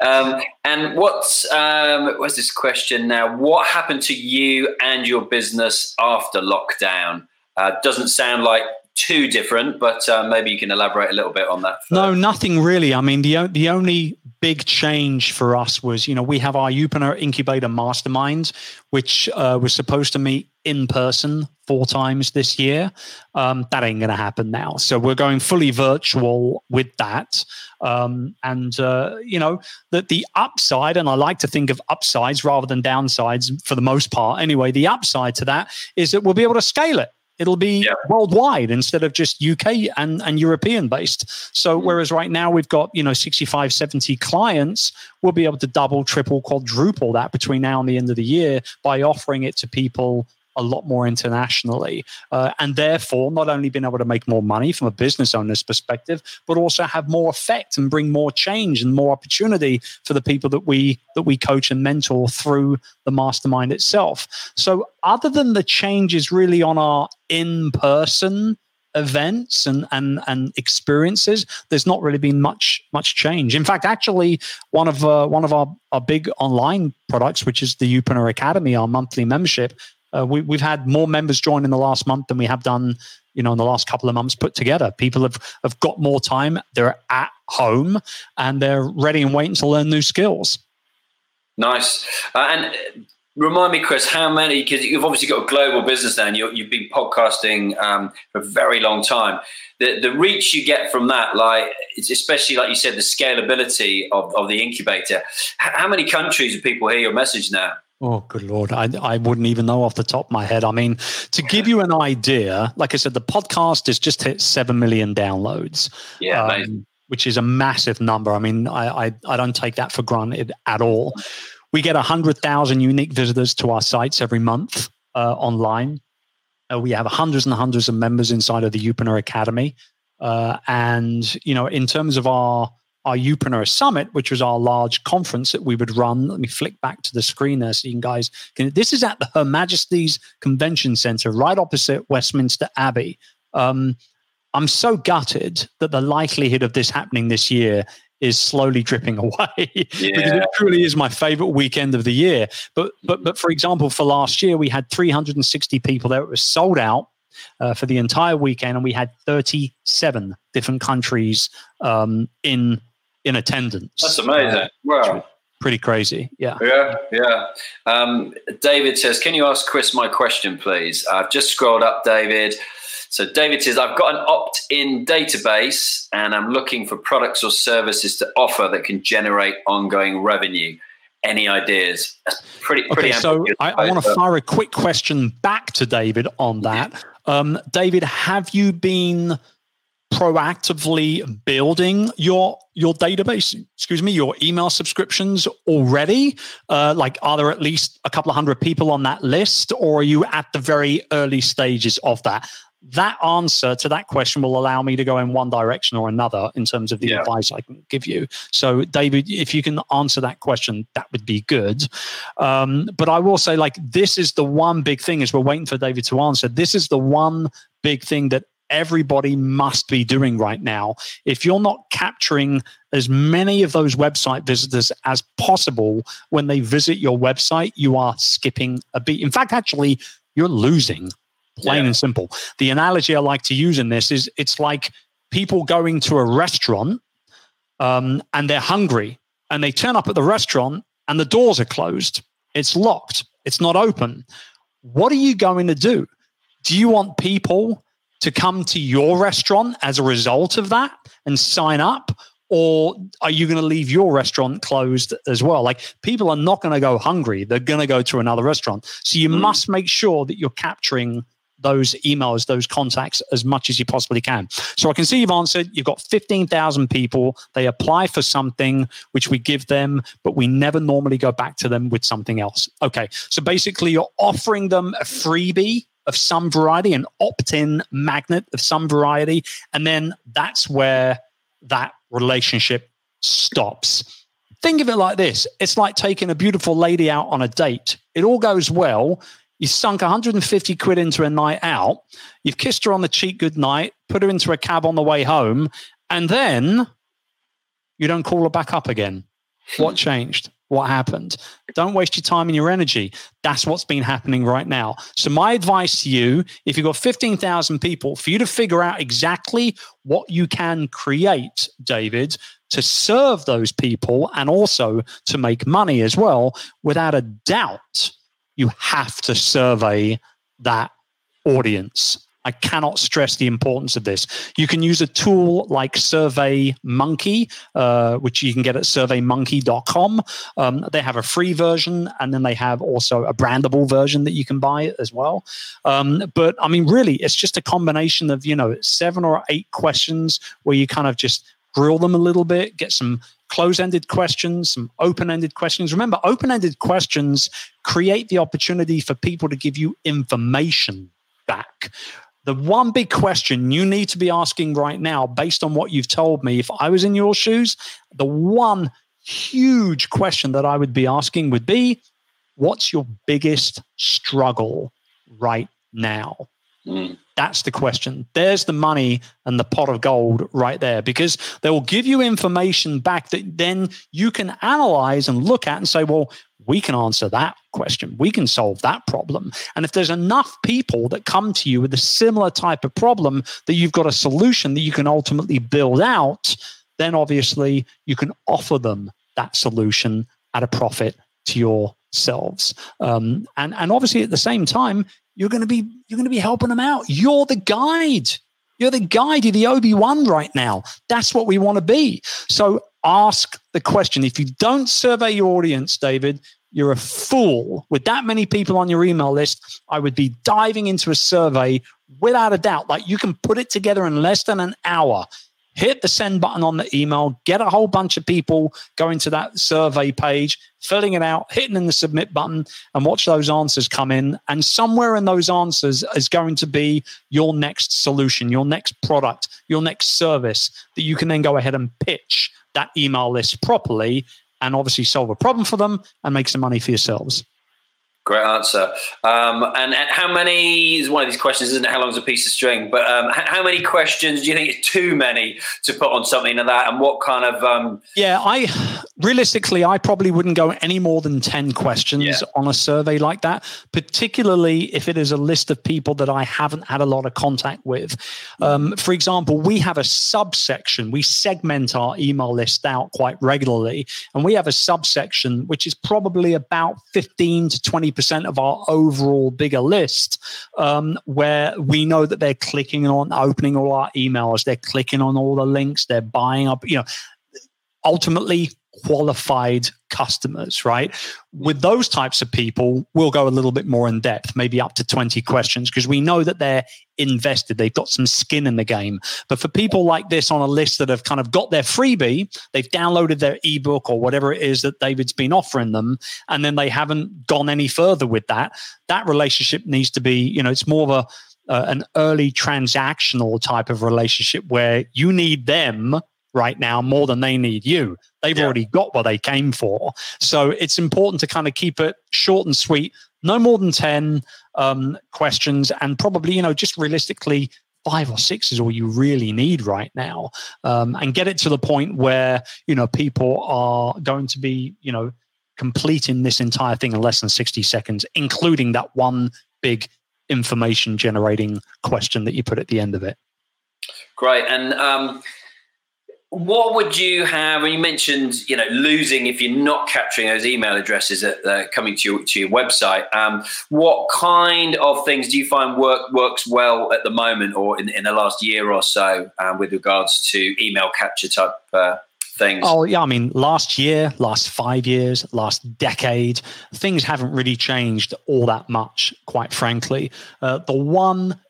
um, and what's um, what's this question now? What happened to you and your business after lockdown? Uh, doesn't sound like too different, but uh, maybe you can elaborate a little bit on that. First. No, nothing really. I mean, the the only big change for us was, you know, we have our Youpreneur Incubator Mastermind, which uh, was supposed to meet in person four times this year. Um, that ain't going to happen now. So we're going fully virtual with that. Um, and, uh, you know, the, the upside, and I like to think of upsides rather than downsides for the most part anyway, the upside to that is that we'll be able to scale it. It'll be yeah. worldwide instead of just UK and, and European based. So, mm. whereas right now we've got, you know, 65, 70 clients, we'll be able to double, triple, quadruple that between now and the end of the year by offering it to people a lot more internationally, uh, and therefore not only being able to make more money from a business owner's perspective, but also have more effect and bring more change and more opportunity for the people that we that we coach and mentor through the mastermind itself. So, other than the changes really on our in person events and and and experiences there's not really been much much change in fact actually one of uh, one of our, our big online products which is the Youpreneur Academy our monthly membership uh, we, we've had more members join in the last month than we have done, you know, in the last couple of months put together. People have, have got more time. They're at home and they're ready and waiting to learn new skills. Nice. Uh, and remind me, Chris, how many, because you've obviously got a global business now and you have been podcasting um, for a very long time. The, the reach you get from that, like, especially like you said, the scalability of, of the incubator. How many countries do people hear your message now? Oh, good lord! I I wouldn't even know off the top of my head. I mean, to give you an idea, like I said, the podcast has just hit seven million downloads. Yeah, um, which is a massive number. I mean, I, I I don't take that for granted at all. We get hundred thousand unique visitors to our sites every month uh, online. Uh, we have hundreds and hundreds of members inside of the Youpreneur Academy, uh, and you know, in terms of our our Youpreneur Summit, which was our large conference that we would run. Let me flick back to the screen there so you guys can. This is at the Her Majesty's Convention Centre, right opposite Westminster Abbey. Um, I'm so gutted that the likelihood of this happening this year is slowly dripping away yeah. because it truly is my favorite weekend of the year. But but but for example, for last year we had 360 people there. It was sold out uh, for the entire weekend, and we had 37 different countries um, in in attendance. That's amazing! Uh, wow. Pretty crazy, yeah. Yeah, yeah. Um, David says, "Can you ask Chris my question, please?" I've just scrolled up, David. So David says, I've got an opt in database and I'm looking for products or services to offer that can generate ongoing revenue. Any ideas? That's pretty, pretty okay, so I, I want to fire a quick question back to David on that. Um, David, have you been proactively building your your database excuse me your email subscriptions already uh, like are there at least a couple of hundred people on that list or are you at the very early stages of that that answer to that question will allow me to go in one direction or another in terms of the yeah. advice I can give you. So, David, if you can answer that question, that would be good. Um, but I will say, like, this is the one big thing as we're waiting for David to answer. This is the one big thing that everybody must be doing right now. If you're not capturing as many of those website visitors as possible when they visit your website, you are skipping a beat. In fact, actually, you're losing plain yeah. and simple. The analogy I like to use in this is it's like people going to a restaurant um, and they're hungry and they turn up at the restaurant and the doors are closed. It's locked. It's not open. What are you going to do? Do you want people to come to your restaurant as a result of that and sign up? Or are you going to leave your restaurant closed as well? Like people are not going to go hungry. They're going to go to another restaurant. So you mm. must make sure that you're capturing those emails, those contacts as much as you possibly can. So I can see you've answered. You've got 15,000 people. They apply for something which we give them, but we never normally go back to them with something else. Okay. So basically, you're offering them a freebie of some variety, an opt in magnet of some variety. And then that's where that relationship stops. Think of it like this it's like taking a beautiful lady out on a date. It all goes well you sunk 150 quid into a night out. You've kissed her on the cheek good night, put her into a cab on the way home, and then you don't call her back up again. What changed? What happened? Don't waste your time and your energy. That's what's been happening right now. So, my advice to you if you've got 15,000 people, for you to figure out exactly what you can create, David, to serve those people and also to make money as well, without a doubt, you have to survey that audience. I cannot stress the importance of this. You can use a tool like Survey Monkey, uh, which you can get at surveymonkey.com. Um, they have a free version and then they have also a brandable version that you can buy as well. Um, but I mean, really, it's just a combination of, you know, seven or eight questions where you kind of just grill them a little bit, get some close ended questions, some open ended questions. Remember, open ended questions create the opportunity for people to give you information back. The one big question you need to be asking right now, based on what you've told me, if I was in your shoes, the one huge question that I would be asking would be what's your biggest struggle right now? Mm. That's the question. There's the money and the pot of gold right there because they will give you information back that then you can analyze and look at and say, well, we can answer that question. We can solve that problem. And if there's enough people that come to you with a similar type of problem that you've got a solution that you can ultimately build out, then obviously you can offer them that solution at a profit to yourselves. Um, and, and obviously at the same time, you're going to be you're going to be helping them out. You're the guide. You're the guide. You're the Obi Wan right now. That's what we want to be. So ask the question. If you don't survey your audience, David, you're a fool. With that many people on your email list, I would be diving into a survey without a doubt. Like you can put it together in less than an hour hit the send button on the email, get a whole bunch of people going to that survey page, filling it out, hitting in the submit button, and watch those answers come in. And somewhere in those answers is going to be your next solution, your next product, your next service that you can then go ahead and pitch that email list properly and obviously solve a problem for them and make some money for yourselves. Great answer. Um, and, how many is one of these questions, isn't it? How long is a piece of string? But um, how many questions do you think is too many to put on something like that? And what kind of? Um... Yeah, I realistically, I probably wouldn't go any more than ten questions yeah. on a survey like that, particularly if it is a list of people that I haven't had a lot of contact with. Um, for example, we have a subsection. We segment our email list out quite regularly, and we have a subsection which is probably about fifteen to twenty 50% of our overall bigger list um, where we know that they're clicking on opening all our emails, they're clicking on all the links, they're buying up, you know, ultimately qualified customers, right? With those types of people, we'll go a little bit more in depth, maybe up to 20 questions, because we know that they're invested. They've got some skin in the game. But for people like this on a list that have kind of got their freebie, they've downloaded their ebook or whatever it is that David's been offering them, and then they haven't gone any further with that, that relationship needs to be, you know, it's more of a uh, an early transactional type of relationship where you need them right now more than they need you. They've yeah. already got what they came for. So it's important to kind of keep it short and sweet, no more than 10 um, questions, and probably, you know, just realistically, five or six is all you really need right now. Um, and get it to the point where, you know, people are going to be, you know, completing this entire thing in less than 60 seconds, including that one big information generating question that you put at the end of it. Great. And, um, what would you have? And you mentioned, you know, losing if you're not capturing those email addresses that are coming to your, to your website. Um, what kind of things do you find work works well at the moment, or in, in the last year or so, um, with regards to email capture type uh, things? Oh yeah, I mean, last year, last five years, last decade, things haven't really changed all that much, quite frankly. Uh, the one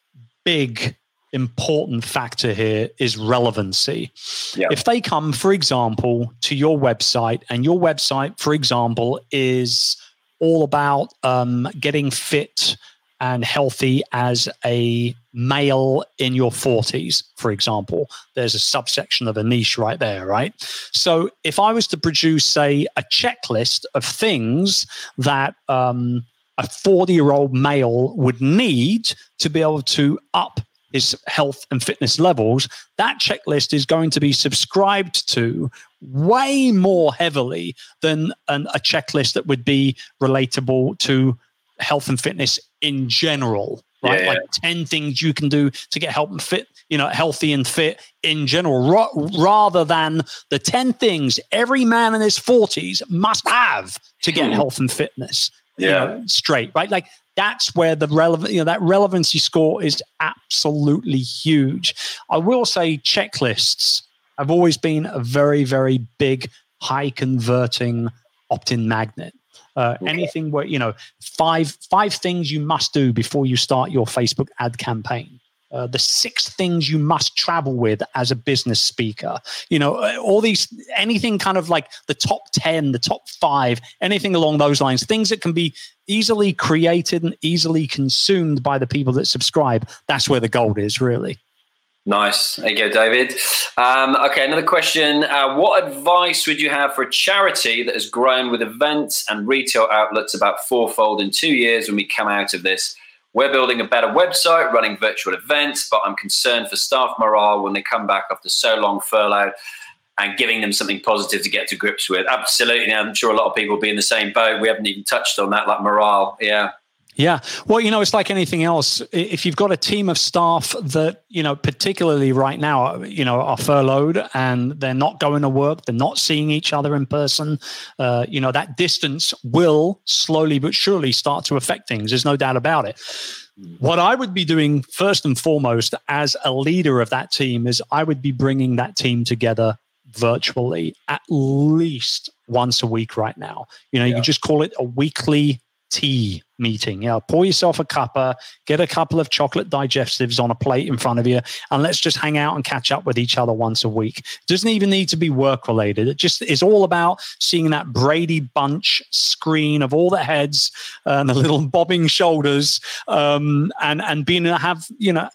big important factor here is relevancy. Yep. If they come, for example, to your website, and your website, for example, is all about um, getting fit and healthy as a male in your 40s, for example, there's a subsection of a niche right there, right? So if I was to produce, say, a checklist of things that um, a 40 year old male would need to be able to up his health and fitness levels, that checklist is going to be subscribed to way more heavily than an, a checklist that would be relatable to health and fitness in general. Right, yeah, like ten things you can do to get help and fit, you know, healthy and fit in general, ra- rather than the ten things every man in his forties must have to get health and fitness. Yeah, you know, straight. Right, like that's where the relevant, you know, that relevancy score is absolutely huge. I will say checklists have always been a very, very big, high converting opt in magnet. Uh, okay. Anything where you know five five things you must do before you start your Facebook ad campaign uh, the six things you must travel with as a business speaker. You know, uh, all these, anything kind of like the top 10, the top five, anything along those lines, things that can be easily created and easily consumed by the people that subscribe. That's where the gold is, really. Nice. There you go, David. Um, okay, another question. Uh, what advice would you have for a charity that has grown with events and retail outlets about fourfold in two years when we come out of this? We're building a better website, running virtual events, but I'm concerned for staff morale when they come back after so long furlough and giving them something positive to get to grips with. Absolutely. I'm sure a lot of people will be in the same boat. We haven't even touched on that, like morale. Yeah. Yeah. Well, you know, it's like anything else. If you've got a team of staff that, you know, particularly right now, you know, are furloughed and they're not going to work, they're not seeing each other in person, uh, you know, that distance will slowly but surely start to affect things. There's no doubt about it. What I would be doing first and foremost as a leader of that team is I would be bringing that team together virtually at least once a week right now. You know, yeah. you can just call it a weekly tea meeting. Yeah, pour yourself a cuppa, get a couple of chocolate digestives on a plate in front of you, and let's just hang out and catch up with each other once a week. It doesn't even need to be work related. It just is all about seeing that Brady Bunch screen of all the heads and the little bobbing shoulders, um, and and being have you know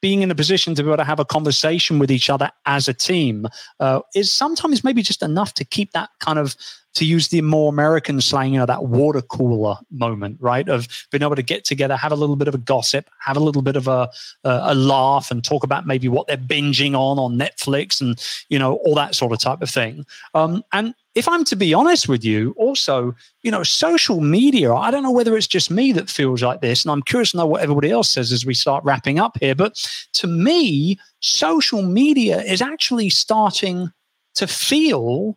being in a position to be able to have a conversation with each other as a team uh, is sometimes maybe just enough to keep that kind of to use the more American slang, you know, that water cooler moment, right? Of being able to get together, have a little bit of a gossip, have a little bit of a, a, a laugh, and talk about maybe what they're binging on on Netflix and you know all that sort of type of thing. Um, and if I'm to be honest with you, also, you know, social media, I don't know whether it's just me that feels like this, and I'm curious to know what everybody else says as we start wrapping up here. But to me, social media is actually starting to feel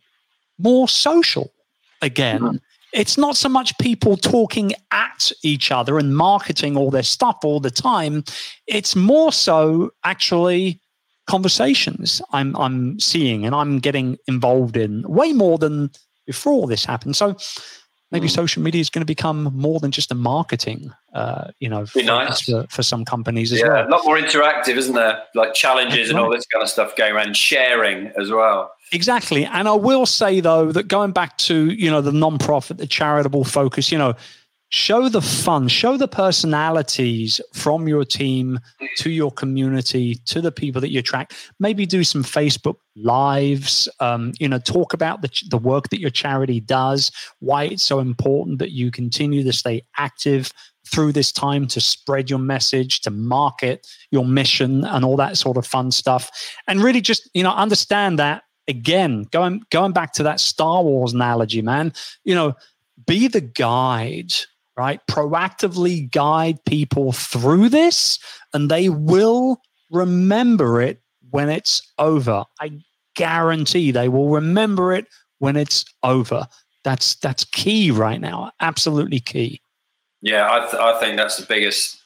more social again. Mm-hmm. It's not so much people talking at each other and marketing all their stuff all the time. It's more so actually conversations I'm I'm seeing and I'm getting involved in way more than before this happened. So maybe mm. social media is going to become more than just a marketing, uh, you know, for, nice. for, for, some companies as yeah, well. A lot more interactive, isn't there? Like challenges and all this kind of stuff going around, sharing as well. Exactly. And I will say though that going back to, you know, the non-profit, the charitable focus, you know, show the fun, show the personalities from your team to your community, to the people that you attract. Maybe do some Facebook lives, um, you know, talk about the, the work that your charity does, why it's so important that you continue to stay active through this time to spread your message, to market your mission and all that sort of fun stuff. And really just, you know, understand that again, going going back to that Star Wars analogy, man, you know, be the guide, right? Proactively guide people through this, and they will remember it when it's over. I guarantee they will remember it when it's over. That's that's key right now. Absolutely key. Yeah, I, th- I think that's the biggest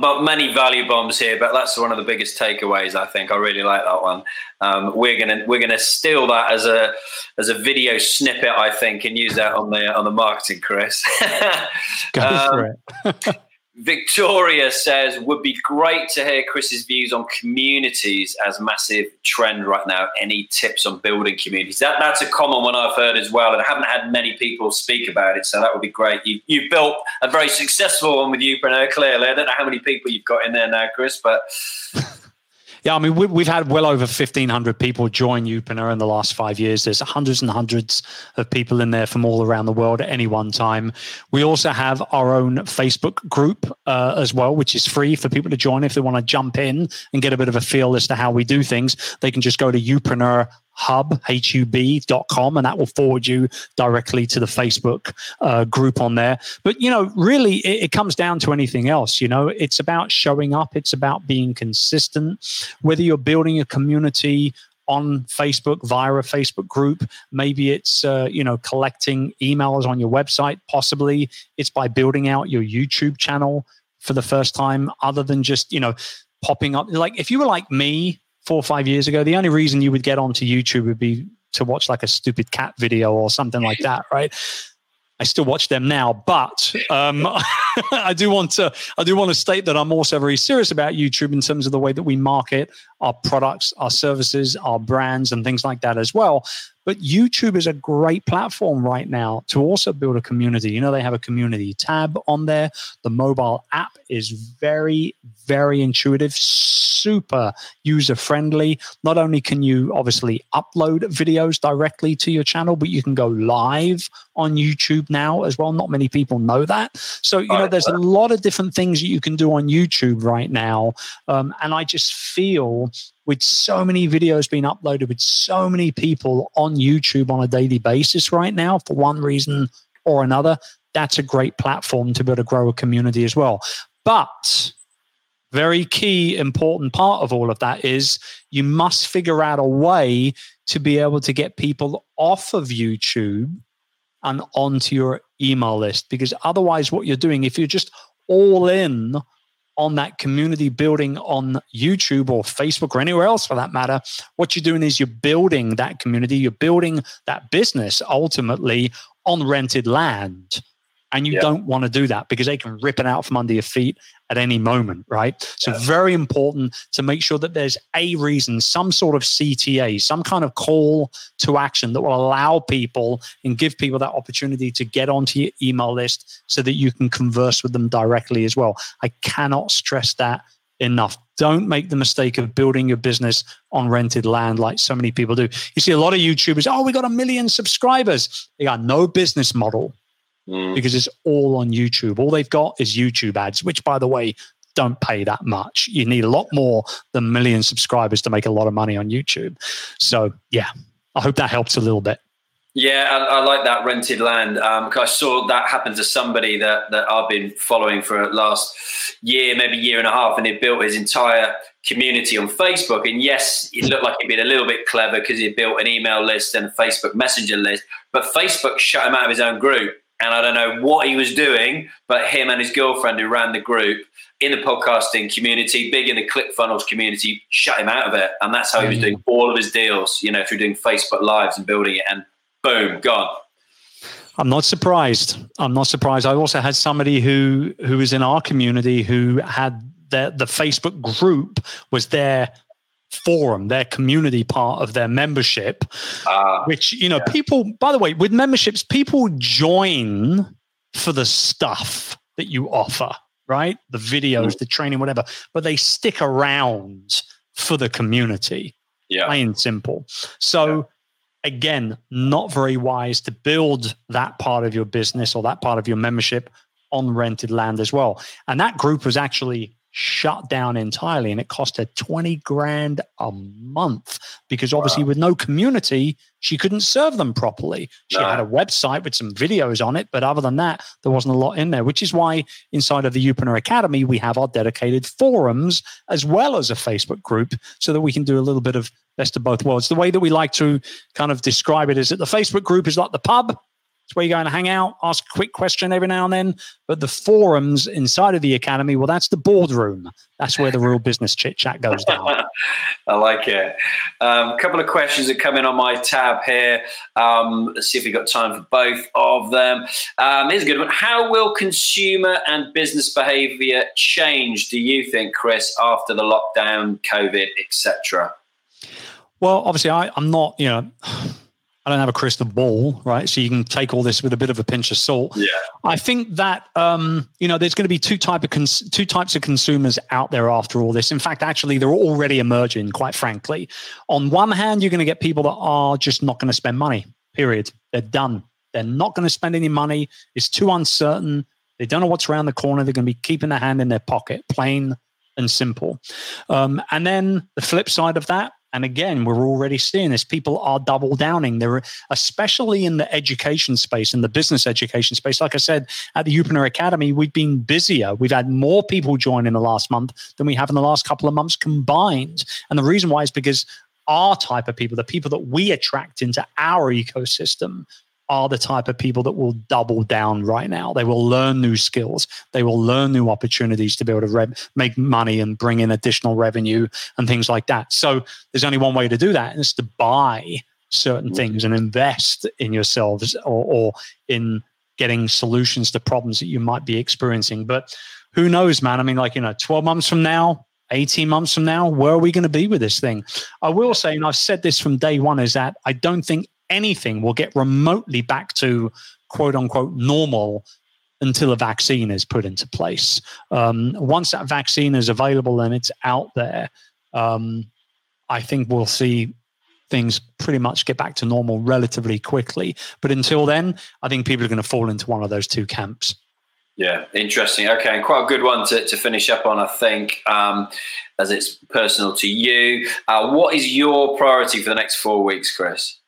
but many value bombs here, but that's one of the biggest takeaways. I think I really like that one. Um, we're gonna we're gonna steal that as a as a video snippet, I think, and use that on the on the marketing, Chris. Go um, for it. Victoria says, would be great to hear Chris's views on communities as massive trend right now. Any tips on building communities? That, that's a common one I've heard as well, and I haven't had many people speak about it, so that would be great. You, you've built a very successful one with Youpreneur, clearly. I don't know how many people you've got in there now, Chris, but yeah, I mean, we, have had well over 1,500 people join Youpreneur in the last five years. There's hundreds and hundreds of people in there from all around the world at any one time. We also have our own Facebook group uh, as well, which is free for people to join if they want to jump in and get a bit of a feel as to how we do things. They can just go to Youpreneur hub, hub.com, and that will forward you directly to the Facebook uh, group on there. But, you know, really, it, it, comes down to anything else. You know, it's about showing up, it's about being consistent. Whether you're building a community on Facebook via a Facebook group. Maybe it's uh, you know collecting emails on your website. Possibly it's by building out your YouTube channel for the first time, other than just you know popping up. Like if you were like me four or five years ago, the only reason you would get onto YouTube would be to watch like a stupid cat video or something like that, right? I still watch them now, but um, I do want to I do want to state that I'm also very serious about YouTube in terms of the way that we market our products, our services, our brands, and things like that as well. But YouTube is a great platform right now to also build a community. You know, they have a community tab on there. The mobile app is very, very intuitive, super user friendly. Not only can you obviously upload videos directly to your channel, but you can go live on YouTube now as well. Not many people know that. So, you know, there's a lot of different things that you can do on YouTube right now. Um, and I just feel with so many videos being uploaded with so many people on YouTube on a daily basis right now, for one reason or another, that's a great platform to be able to grow a community as well. But very key, important part of all of that is you must figure out a way to be able to get people off of YouTube and onto your email list. Because otherwise, what you're doing, if you're just all in on that community building on YouTube or Facebook or anywhere else for that matter, what you're doing is you're building that community, you're building that business ultimately on rented land. And you yeah. don't want to do that because they can rip it out from under your feet at any moment, right? So, yeah. very important to make sure that there's a reason, some sort of CTA, some kind of call to action that will allow people and give people that opportunity to get onto your email list so that you can converse with them directly as well. I cannot stress that enough. Don't make the mistake of building your business on rented land like so many people do. You see a lot of YouTubers, oh, we got a million subscribers. They got no business model mm. because it's all on YouTube. All they've got is YouTube ads, which, by the way, don't pay that much. You need a lot more than a million subscribers to make a lot of money on YouTube. So, yeah, I hope that helps a little bit. Yeah, I, I, like that rented land. Um, I saw that happen to somebody that, that I've been following for last year, maybe year and a half, and he built his entire community on Facebook. And yes, it looked like he'd been a little bit clever because he built an email list and a Facebook Messenger list, but Facebook shut him out of his own group. And I don't know what he was doing, but him and his girlfriend who ran the group in the podcasting community, big in the ClickFunnels community, shut him out of it. And that's how he was mm. doing all of his deals, you know, through doing Facebook Lives and building it. And boom, gone. I'm not surprised. I'm not surprised. I also had somebody who who was in our community who had the the Facebook group was their forum, their community part of their membership, uh, which you know yeah. people. By the way, with memberships, people join for the stuff that you offer, right? The videos, mm. the training, whatever, but they stick around for the community. Yeah, plain simple. So. Yeah again, not very wise to build that part of your business or that part of your membership on rented land as well. And that group was actually shut down entirely and it cost her 20 grand a month because obviously wow. with no community she couldn't serve them properly she no. had a website with some videos on it but other than that there wasn't a lot in there which is why inside of the Youpreneur Academy we have our dedicated forums as well as a Facebook group so that we can do a little bit of best of both worlds the way that we like to kind of describe it is that the Facebook group is like the pub it's where you're going to hang out, ask a quick question every now and then. But the forums inside of the academy, well, that's the boardroom. That's where the real business chit chat goes down. I like it. A um, couple of questions that come in on my tab here. Um, let's see if we've got time for both of them. Um, here's a good one. How will consumer and business behavior change, do you think, Chris, after the lockdown, COVID, etc.? Well, obviously, I, I'm not, you know. I don't have a crystal ball, right? So you can take all this with a bit of a pinch of salt. Yeah. I think that um, you know there's going to be two type of cons- two types of consumers out there after all this. In fact, actually, they're already emerging. Quite frankly, on one hand, you're going to get people that are just not going to spend money. Period. They're done. They're not going to spend any money. It's too uncertain. They don't know what's around the corner. They're going to be keeping their hand in their pocket, plain and simple. Um, and then the flip side of that, and again, we're already seeing this. People are double downing. They're especially in the education space, in the business education space. Like I said, at the Youpreneur Academy, we've been busier. We've had more people join in the last month than we have in the last couple of months combined. And the reason why is because our type of people, the people that we attract into our ecosystem, are the type of people that will double down right now. They will learn new skills. They will learn new opportunities to be able to re- make money and bring in additional revenue and things like that. So there's only one way to do that, and it's to buy certain mm-hmm. things and invest in yourselves or, or in getting solutions to problems that you might be experiencing. But who knows, man? I mean, like, you know, 12 months from now, 18 months from now, where are we going to be with this thing? I will say, and I've said this from day one, is that I don't think anything will get remotely back to quote unquote normal until a vaccine is put into place. Um, once that vaccine is available and it's out there, um, I think we'll see things pretty much get back to normal relatively quickly. But until then, I think people are going to fall into one of those two camps. Yeah, interesting. Okay, and quite a good one to, to finish up on, I think, um, as it's personal to you. Uh, what is your priority for the next four weeks, Chris?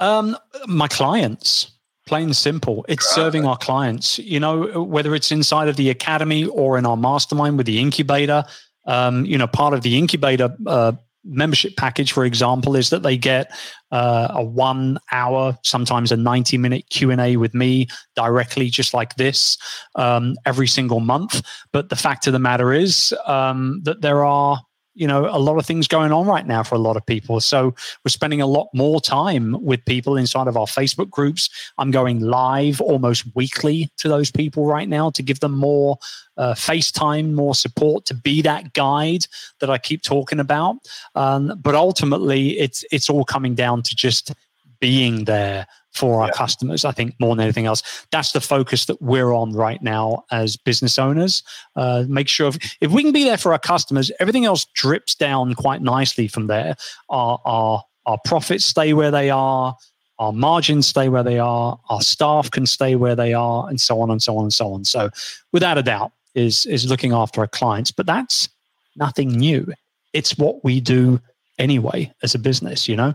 Um, my clients, plain and simple. It's serving our clients. You know, whether it's inside of the academy or in our mastermind with the incubator. Um, you know, part of the incubator uh, membership package, for example, is that they get uh, a one hour, sometimes a 90 minute Q&A with me directly, just like this, um, every single month. But the fact of the matter is um, that there are you know a lot of things going on right now for a lot of people. So we're spending a lot more time with people inside of our facebook groups. I'm going live almost weekly to those people right now to give them more uh, FaceTime, more support to be that guide that I keep talking about. Um, but ultimately, it's it's all coming down to just being there for our yeah. customers. I think more than anything else, that's the focus that we're on right now as business owners. Uh, make sure if, if we can be there for our customers, everything else drips down quite nicely from there. Our our our profits stay where they are. Our margins stay where they are. Our staff can stay where they are, and so on and so on and so on. So, without a doubt, is is looking after our clients. But that's nothing new. It's what we do anyway as a business. You know.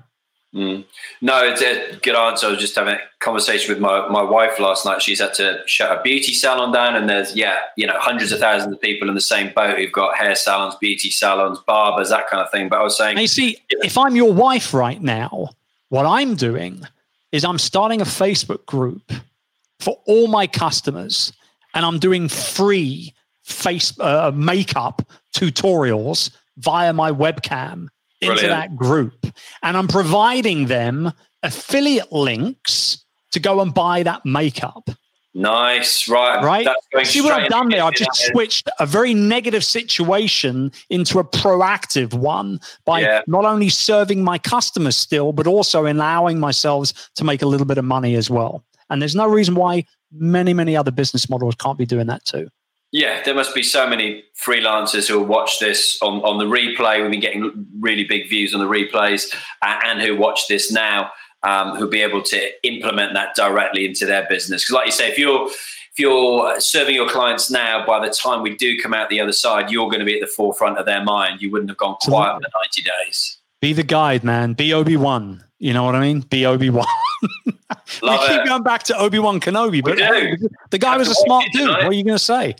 Mm. No, it's a good answer. I was just having a conversation with my, my wife last night. She's had to shut a beauty salon down, and there's yeah, you know, hundreds of thousands of people in the same boat who've got hair salons, beauty salons, barbers, that kind of thing. But I was saying, you see, if I'm your wife right now, what I'm doing is I'm starting a Facebook group for all my customers, and I'm doing free face uh, makeup tutorials via my webcam into Brilliant. that group. And I'm providing them affiliate links to go and buy that makeup. Nice, right? Right. See what I've done there? I've just switched a very negative situation into a proactive one by yeah. not only serving my customers still, but also allowing myself to make a little bit of money as well. And there's no reason why many, many other business models can't be doing that too. Yeah, there must be so many freelancers who will watch this on, on the replay. We've been getting really big views on the replays, uh, and who watch this now, um, who'll be able to implement that directly into their business. Because, like you say, if you're if you're serving your clients now, by the time we do come out the other side, you're going to be at the forefront of their mind. You wouldn't have gone quiet for 90 days. Be the guide, man. Be Obi Wan. You know what I mean? Be Obi Wan. we keep it. going back to Obi Wan Kenobi, but the guy was a smart dude. What are you going to say?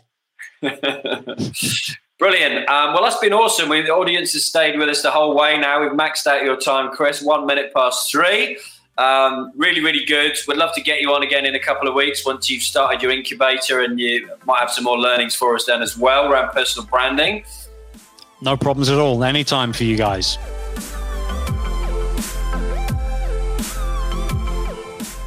Brilliant. Um, well, that's been awesome. We, the audience has stayed with us the whole way now. We've maxed out your time, Chris. One minute past three. Um, really, really good. We'd love to get you on again in a couple of weeks once you've started your incubator and you might have some more learnings for us then as well around personal branding. No problems at all. Anytime for you guys.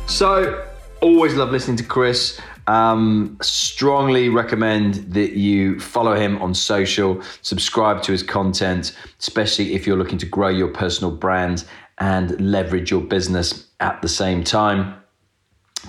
So, always love listening to Chris. Um, strongly recommend that you follow him on social, subscribe to his content, especially if you're looking to grow your personal brand and leverage your business at the same time.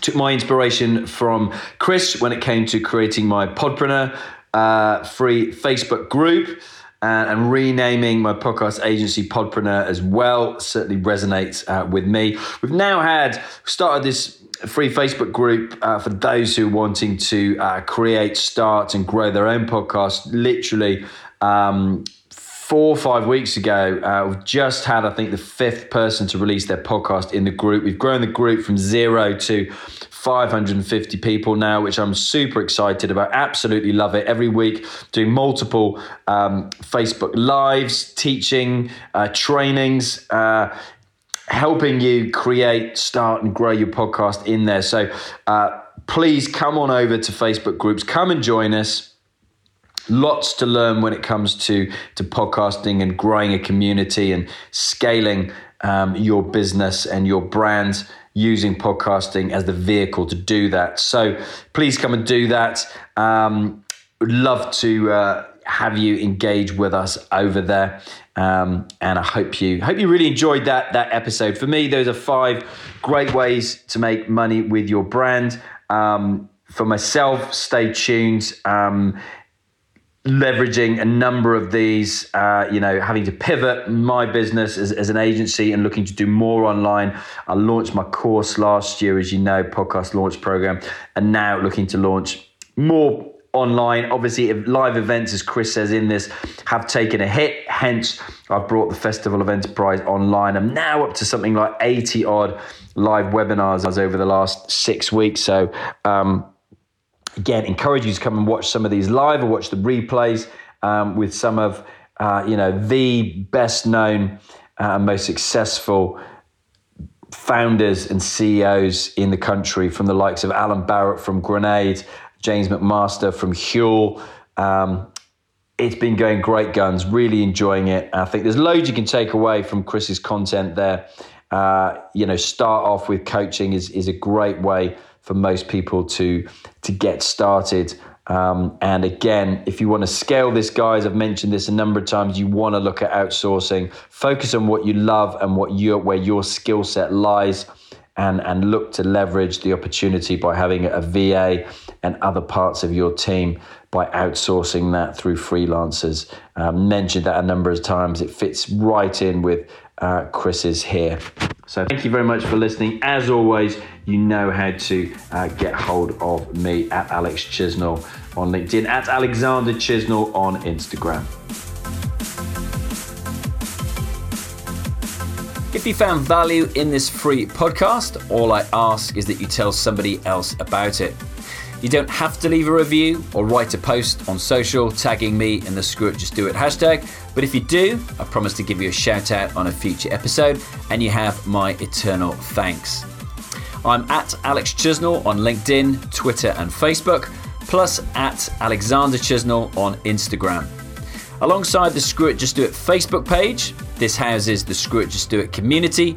Took my inspiration from Chris when it came to creating my Podpreneur uh, free Facebook group. Uh, and renaming my podcast agency Podpreneur as well certainly resonates uh, with me. We've now had started this free Facebook group uh, for those who are wanting to uh, create, start, and grow their own podcast. Literally, um, four or five weeks ago, uh, we've just had, I think, the fifth person to release their podcast in the group. We've grown the group from zero to 550 people now, which I'm super excited about. Absolutely love it. Every week, doing multiple um, Facebook lives, teaching, uh, trainings. Uh, helping you create, start, and grow your podcast in there. So uh, please come on over to Facebook groups, come and join us. Lots to learn when it comes to, to podcasting and growing a community and scaling um, your business and your brand using podcasting as the vehicle to do that. So please come and do that. Um, would love to uh, have you engage with us over there. Um, and I hope you hope you really enjoyed that that episode. For me, those are five great ways to make money with your brand. Um, for myself, stay tuned. Um, leveraging a number of these, uh, you know, having to pivot my business as, as, an agency and looking to do more online. I launched my course last year, as you know, podcast launch program, and now looking to launch more online. Obviously, live events, as Chris says in this, have taken a hit. Hence, I've brought the Festival of Enterprise online. I'm now up to something like 80 odd live webinars over the last six weeks. So, um, again, encourage you to come and watch some of these live or watch the replays um, with some of uh, you know the best known uh, and most successful founders and CEOs in the country, from the likes of Alan Barratt from Grenade James McMaster from Huel. Um, it's been going great guns, really enjoying it. I think there's loads you can take away from Chris's content there. Uh, you know, start off with coaching is, is a great way for most people to, to get started. Um, and again, if you want to scale this, guys, I've mentioned this a number of times. You want to look at outsourcing. Focus on what you love and what you where your skill set lies, and, and look to leverage the opportunity by having a VA and other parts of your team by outsourcing that through freelancers. Um, mentioned that a number of times. It fits right in with uh, Chris's here. So thank you very much for listening. As always, you know how to uh, get hold of me at Alex Chisnall on LinkedIn, at Alexander Chisnall on Instagram. If you found value in this free podcast, all I ask is that you tell somebody else about it. You don't have to leave a review or write a post on social tagging me in the Screw It Just Do It hashtag, but if you do, I promise to give you a shout out on a future episode and you have my eternal thanks. I'm at Alex Chisnall on LinkedIn, Twitter, and Facebook, plus at Alexander Chisnall on Instagram. Alongside the Screw It Just Do It Facebook page, this houses the Screw It Just Do It community